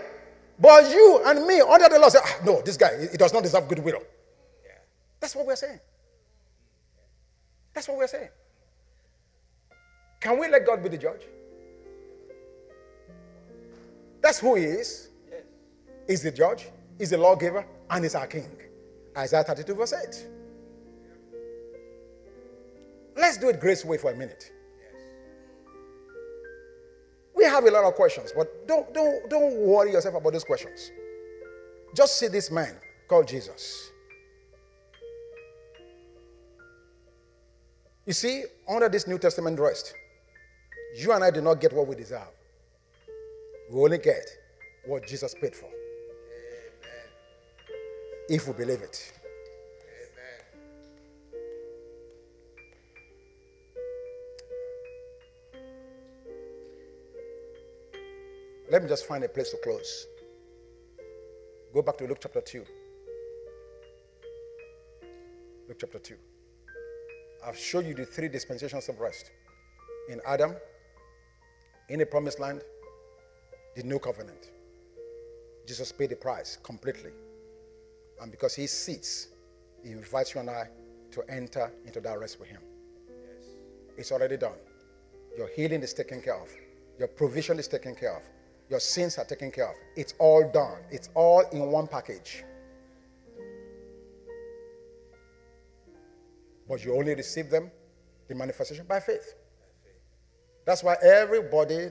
But you and me under the law say, ah, no, this guy, he does not deserve goodwill. Yeah. That's what we're saying. That's what we're saying. Can we let God be the judge? That's who he is. He's the judge, he's the lawgiver, and he's our king. Isaiah 32, verse 8. Let's do it grace way for a minute. We have a lot of questions, but don't, don't, don't worry yourself about those questions. Just see this man called Jesus. You see, under this New Testament rest, you and I do not get what we deserve. We only get what Jesus paid for. If we believe it. Let me just find a place to close. Go back to Luke chapter 2. Luke chapter 2. I've showed you the three dispensations of rest in Adam, in the promised land, the new covenant. Jesus paid the price completely. And because he sits, he invites you and I to enter into that rest with him. Yes. It's already done. Your healing is taken care of. Your provision is taken care of. Your sins are taken care of. It's all done. It's all in one package. But you only receive them, the manifestation, by faith. That's why everybody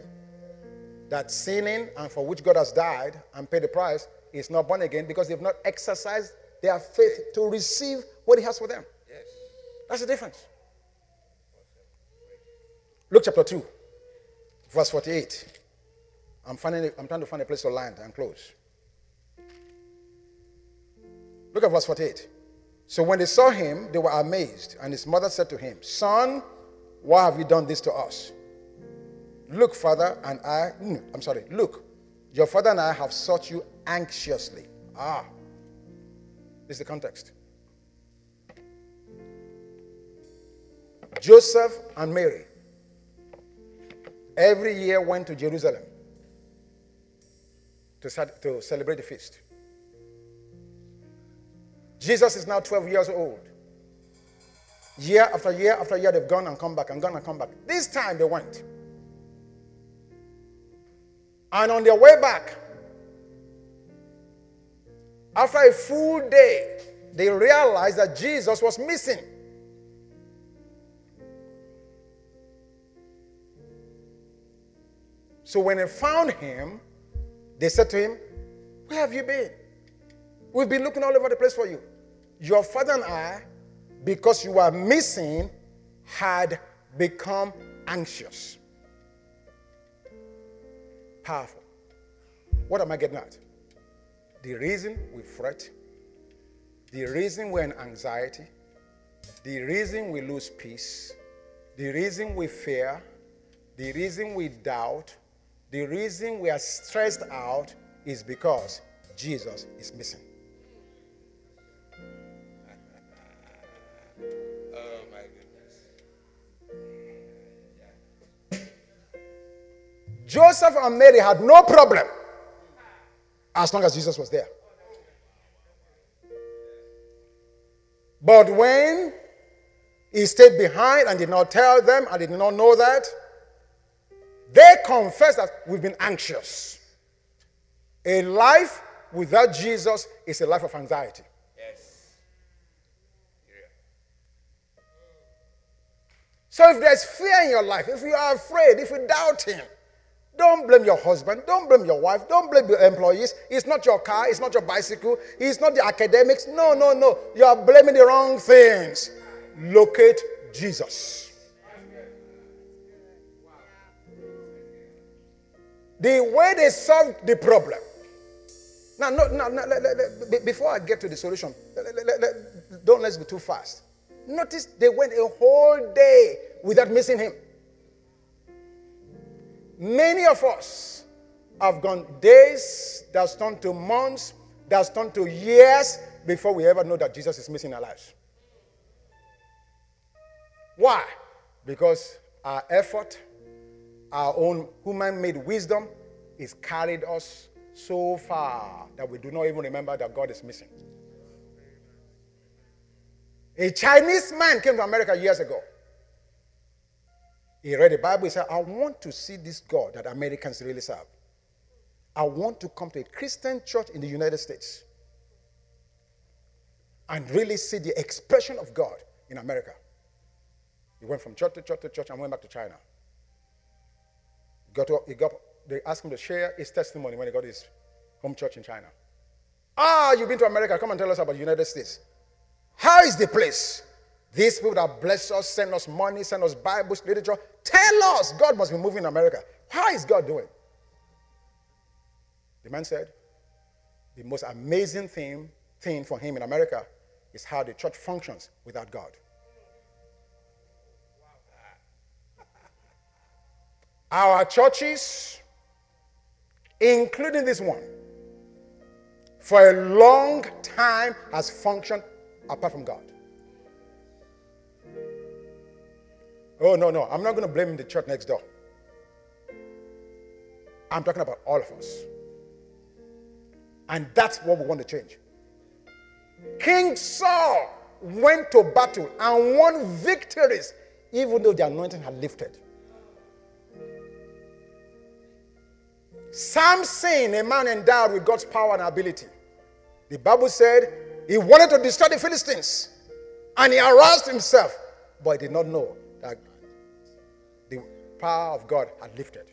that's sinning and for which God has died and paid the price is not born again because they've not exercised their faith to receive what He has for them. Yes. That's the difference. Luke chapter 2, verse 48. I'm, finding, I'm trying to find a place to land and close. Look at verse 48. So when they saw him, they were amazed, and his mother said to him, Son, why have you done this to us? Look, father, and I, I'm sorry, look, your father and I have sought you anxiously. Ah, this is the context. Joseph and Mary every year went to Jerusalem to, to celebrate the feast. Jesus is now 12 years old. Year after year after year, they've gone and come back and gone and come back. This time they went. And on their way back, after a full day, they realized that Jesus was missing. So when they found him, they said to him, Where have you been? We've been looking all over the place for you. Your father and I, because you were missing, had become anxious. Powerful. What am I getting at? The reason we fret, the reason we're in anxiety, the reason we lose peace, the reason we fear, the reason we doubt, the reason we are stressed out is because Jesus is missing. Oh my goodness. Joseph and Mary had no problem as long as Jesus was there. But when he stayed behind and did not tell them and did not know that, they confess that we've been anxious. A life without Jesus is a life of anxiety. Yes. So if there's fear in your life, if you are afraid, if you doubt Him, don't blame your husband, don't blame your wife, don't blame your employees. It's not your car, it's not your bicycle, it's not the academics. No, no, no. You are blaming the wrong things. Locate Jesus. The way they solved the problem. Now, no, no, no, let- let- let- before I get to the solution, don't let's be too fast. Notice they went a whole day without missing him. Many of us have gone days that's turned to months, that's turned to years before we ever know that Jesus is missing our lives. Why? Because our effort, our own human made wisdom is carried us so far that we do not even remember that God is missing. A Chinese man came to America years ago. He read the Bible. He said, I want to see this God that Americans really serve. I want to come to a Christian church in the United States and really see the expression of God in America. He went from church to church to church and went back to China. Got, he got they asked him to share his testimony when he got his home church in China. Ah, you've been to America. Come and tell us about the United States. How is the place? These people that bless us, send us money, send us Bibles, literature. Tell us God must be moving in America. How is God doing? The man said, the most amazing thing, thing for him in America is how the church functions without God. Our churches, including this one, for a long time has functioned apart from God. Oh, no, no. I'm not going to blame the church next door. I'm talking about all of us. And that's what we want to change. King Saul went to battle and won victories, even though the anointing had lifted. Samson, a man endowed with God's power and ability, the Bible said he wanted to destroy the Philistines and he aroused himself, but he did not know that the power of God had lifted.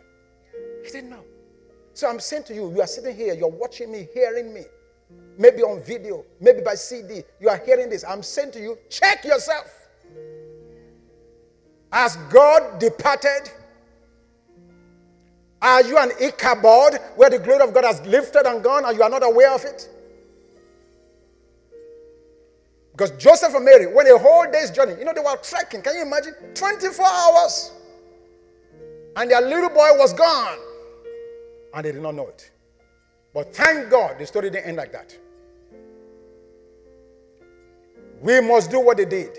He didn't know. So I'm saying to you, you are sitting here, you're watching me, hearing me, maybe on video, maybe by CD, you are hearing this. I'm saying to you, check yourself. Has God departed? Are you an Ichabod where the glory of God has lifted and gone and you are not aware of it? Because Joseph and Mary went a whole day's journey. You know, they were trekking. Can you imagine? 24 hours. And their little boy was gone. And they did not know it. But thank God the story didn't end like that. We must do what they did.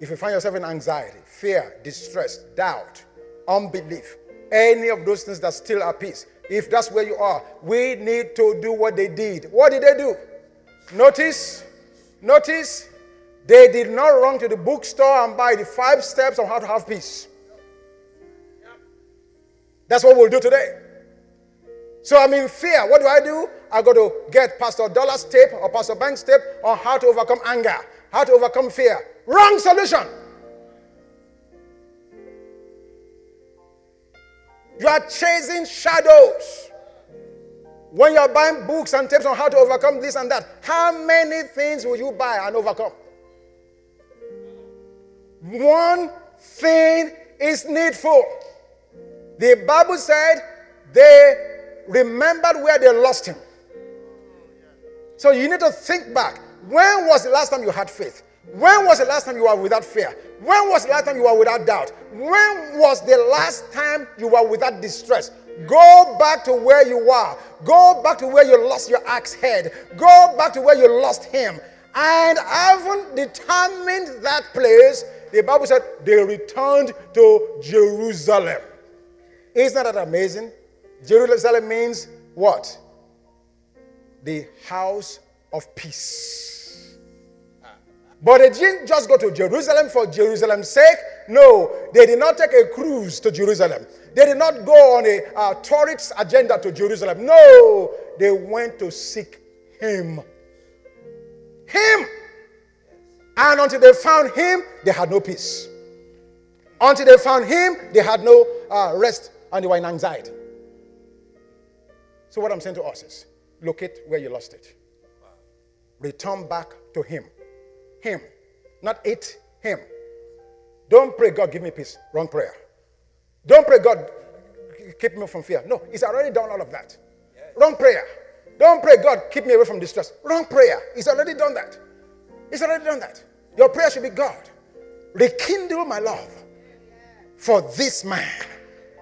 If you find yourself in anxiety, fear, distress, doubt, unbelief, any of those things that still our peace, if that's where you are, we need to do what they did. What did they do? Notice, notice, they did not run to the bookstore and buy the five steps on how to have peace. That's what we'll do today. So I'm in fear. What do I do? I got to get Pastor Dollar's tape or Pastor Bank's tape on how to overcome anger, how to overcome fear. Wrong solution. You are chasing shadows. When you are buying books and tapes on how to overcome this and that, how many things will you buy and overcome? One thing is needful. The Bible said they remembered where they lost him. So you need to think back. When was the last time you had faith? When was the last time you were without fear? When was the last time you were without doubt? When was the last time you were without distress? Go back to where you were. Go back to where you lost your axe head. Go back to where you lost him. And having determined that place, the Bible said they returned to Jerusalem. Isn't that amazing? Jerusalem means what? The house of peace. But they didn't just go to Jerusalem for Jerusalem's sake. No, they did not take a cruise to Jerusalem. They did not go on a uh, tourist agenda to Jerusalem. No, they went to seek Him. Him. And until they found Him, they had no peace. Until they found Him, they had no uh, rest and they were in anxiety. So, what I'm saying to us is locate where you lost it, return back to Him. Him, not it, Him. Don't pray, God, give me peace. Wrong prayer. Don't pray, God, keep me from fear. No, He's already done all of that. Yes. Wrong prayer. Don't pray, God, keep me away from distress. Wrong prayer. He's already done that. He's already done that. Your prayer should be God, rekindle my love for this man,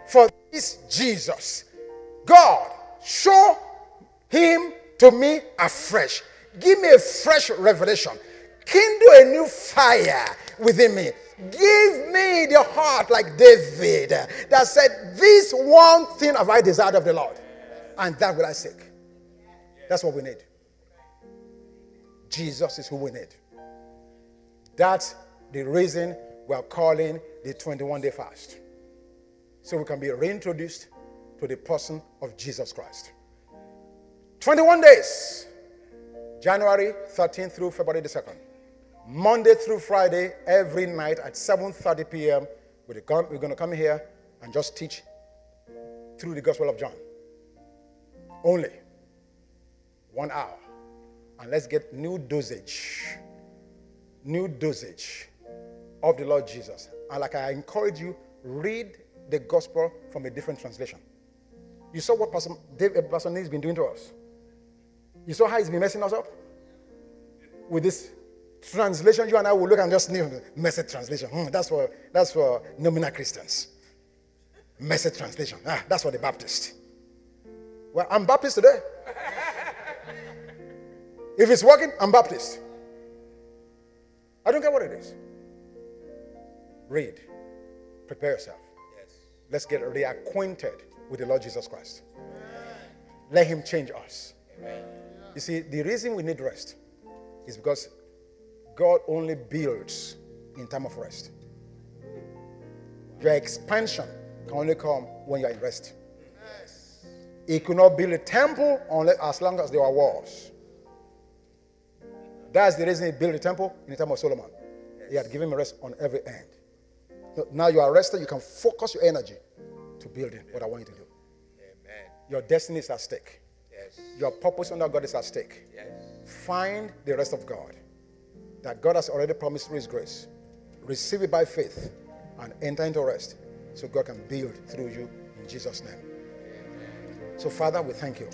for this Jesus. God, show him to me afresh. Give me a fresh revelation. Kindle a new fire within me. Give me the heart like David that said, This one thing have I desired of the Lord, and that will I seek. That's what we need. Jesus is who we need. That's the reason we're calling the 21 day fast. So we can be reintroduced to the person of Jesus Christ. 21 days, January 13th through February the 2nd. Monday through Friday, every night at 7:30 p.m. We're going to come here and just teach through the Gospel of John. Only one hour. And let's get new dosage, new dosage of the Lord Jesus. And like I encourage you, read the gospel from a different translation. You saw what Pastor, Dave, uh, Pastor Neil's been doing to us. You saw how he's been messing us up with this translation. You and I will look and just name message translation. Hmm, that's for that's for nominal Christians. Message translation. Ah, that's for the Baptist. Well, I'm Baptist today. If it's working, I'm Baptist. I don't care what it is. Read. Prepare yourself. Yes. Let's get reacquainted with the Lord Jesus Christ. Amen. Let Him change us. Amen. You see, the reason we need rest is because God only builds in time of rest. Your expansion can only come when you're in rest. Yes. He could not build a temple unless, as long as there were walls. That's the reason he built the temple in the time of Solomon. Yes. He had given him rest on every end. So now you are rested, you can focus your energy to building what I want you to do. Amen. Your destiny is at stake. Yes. Your purpose under God is at stake. Yes. Find the rest of God that God has already promised through His grace. Receive it by faith and enter into rest so God can build through you in Jesus' name. So, Father, we thank you.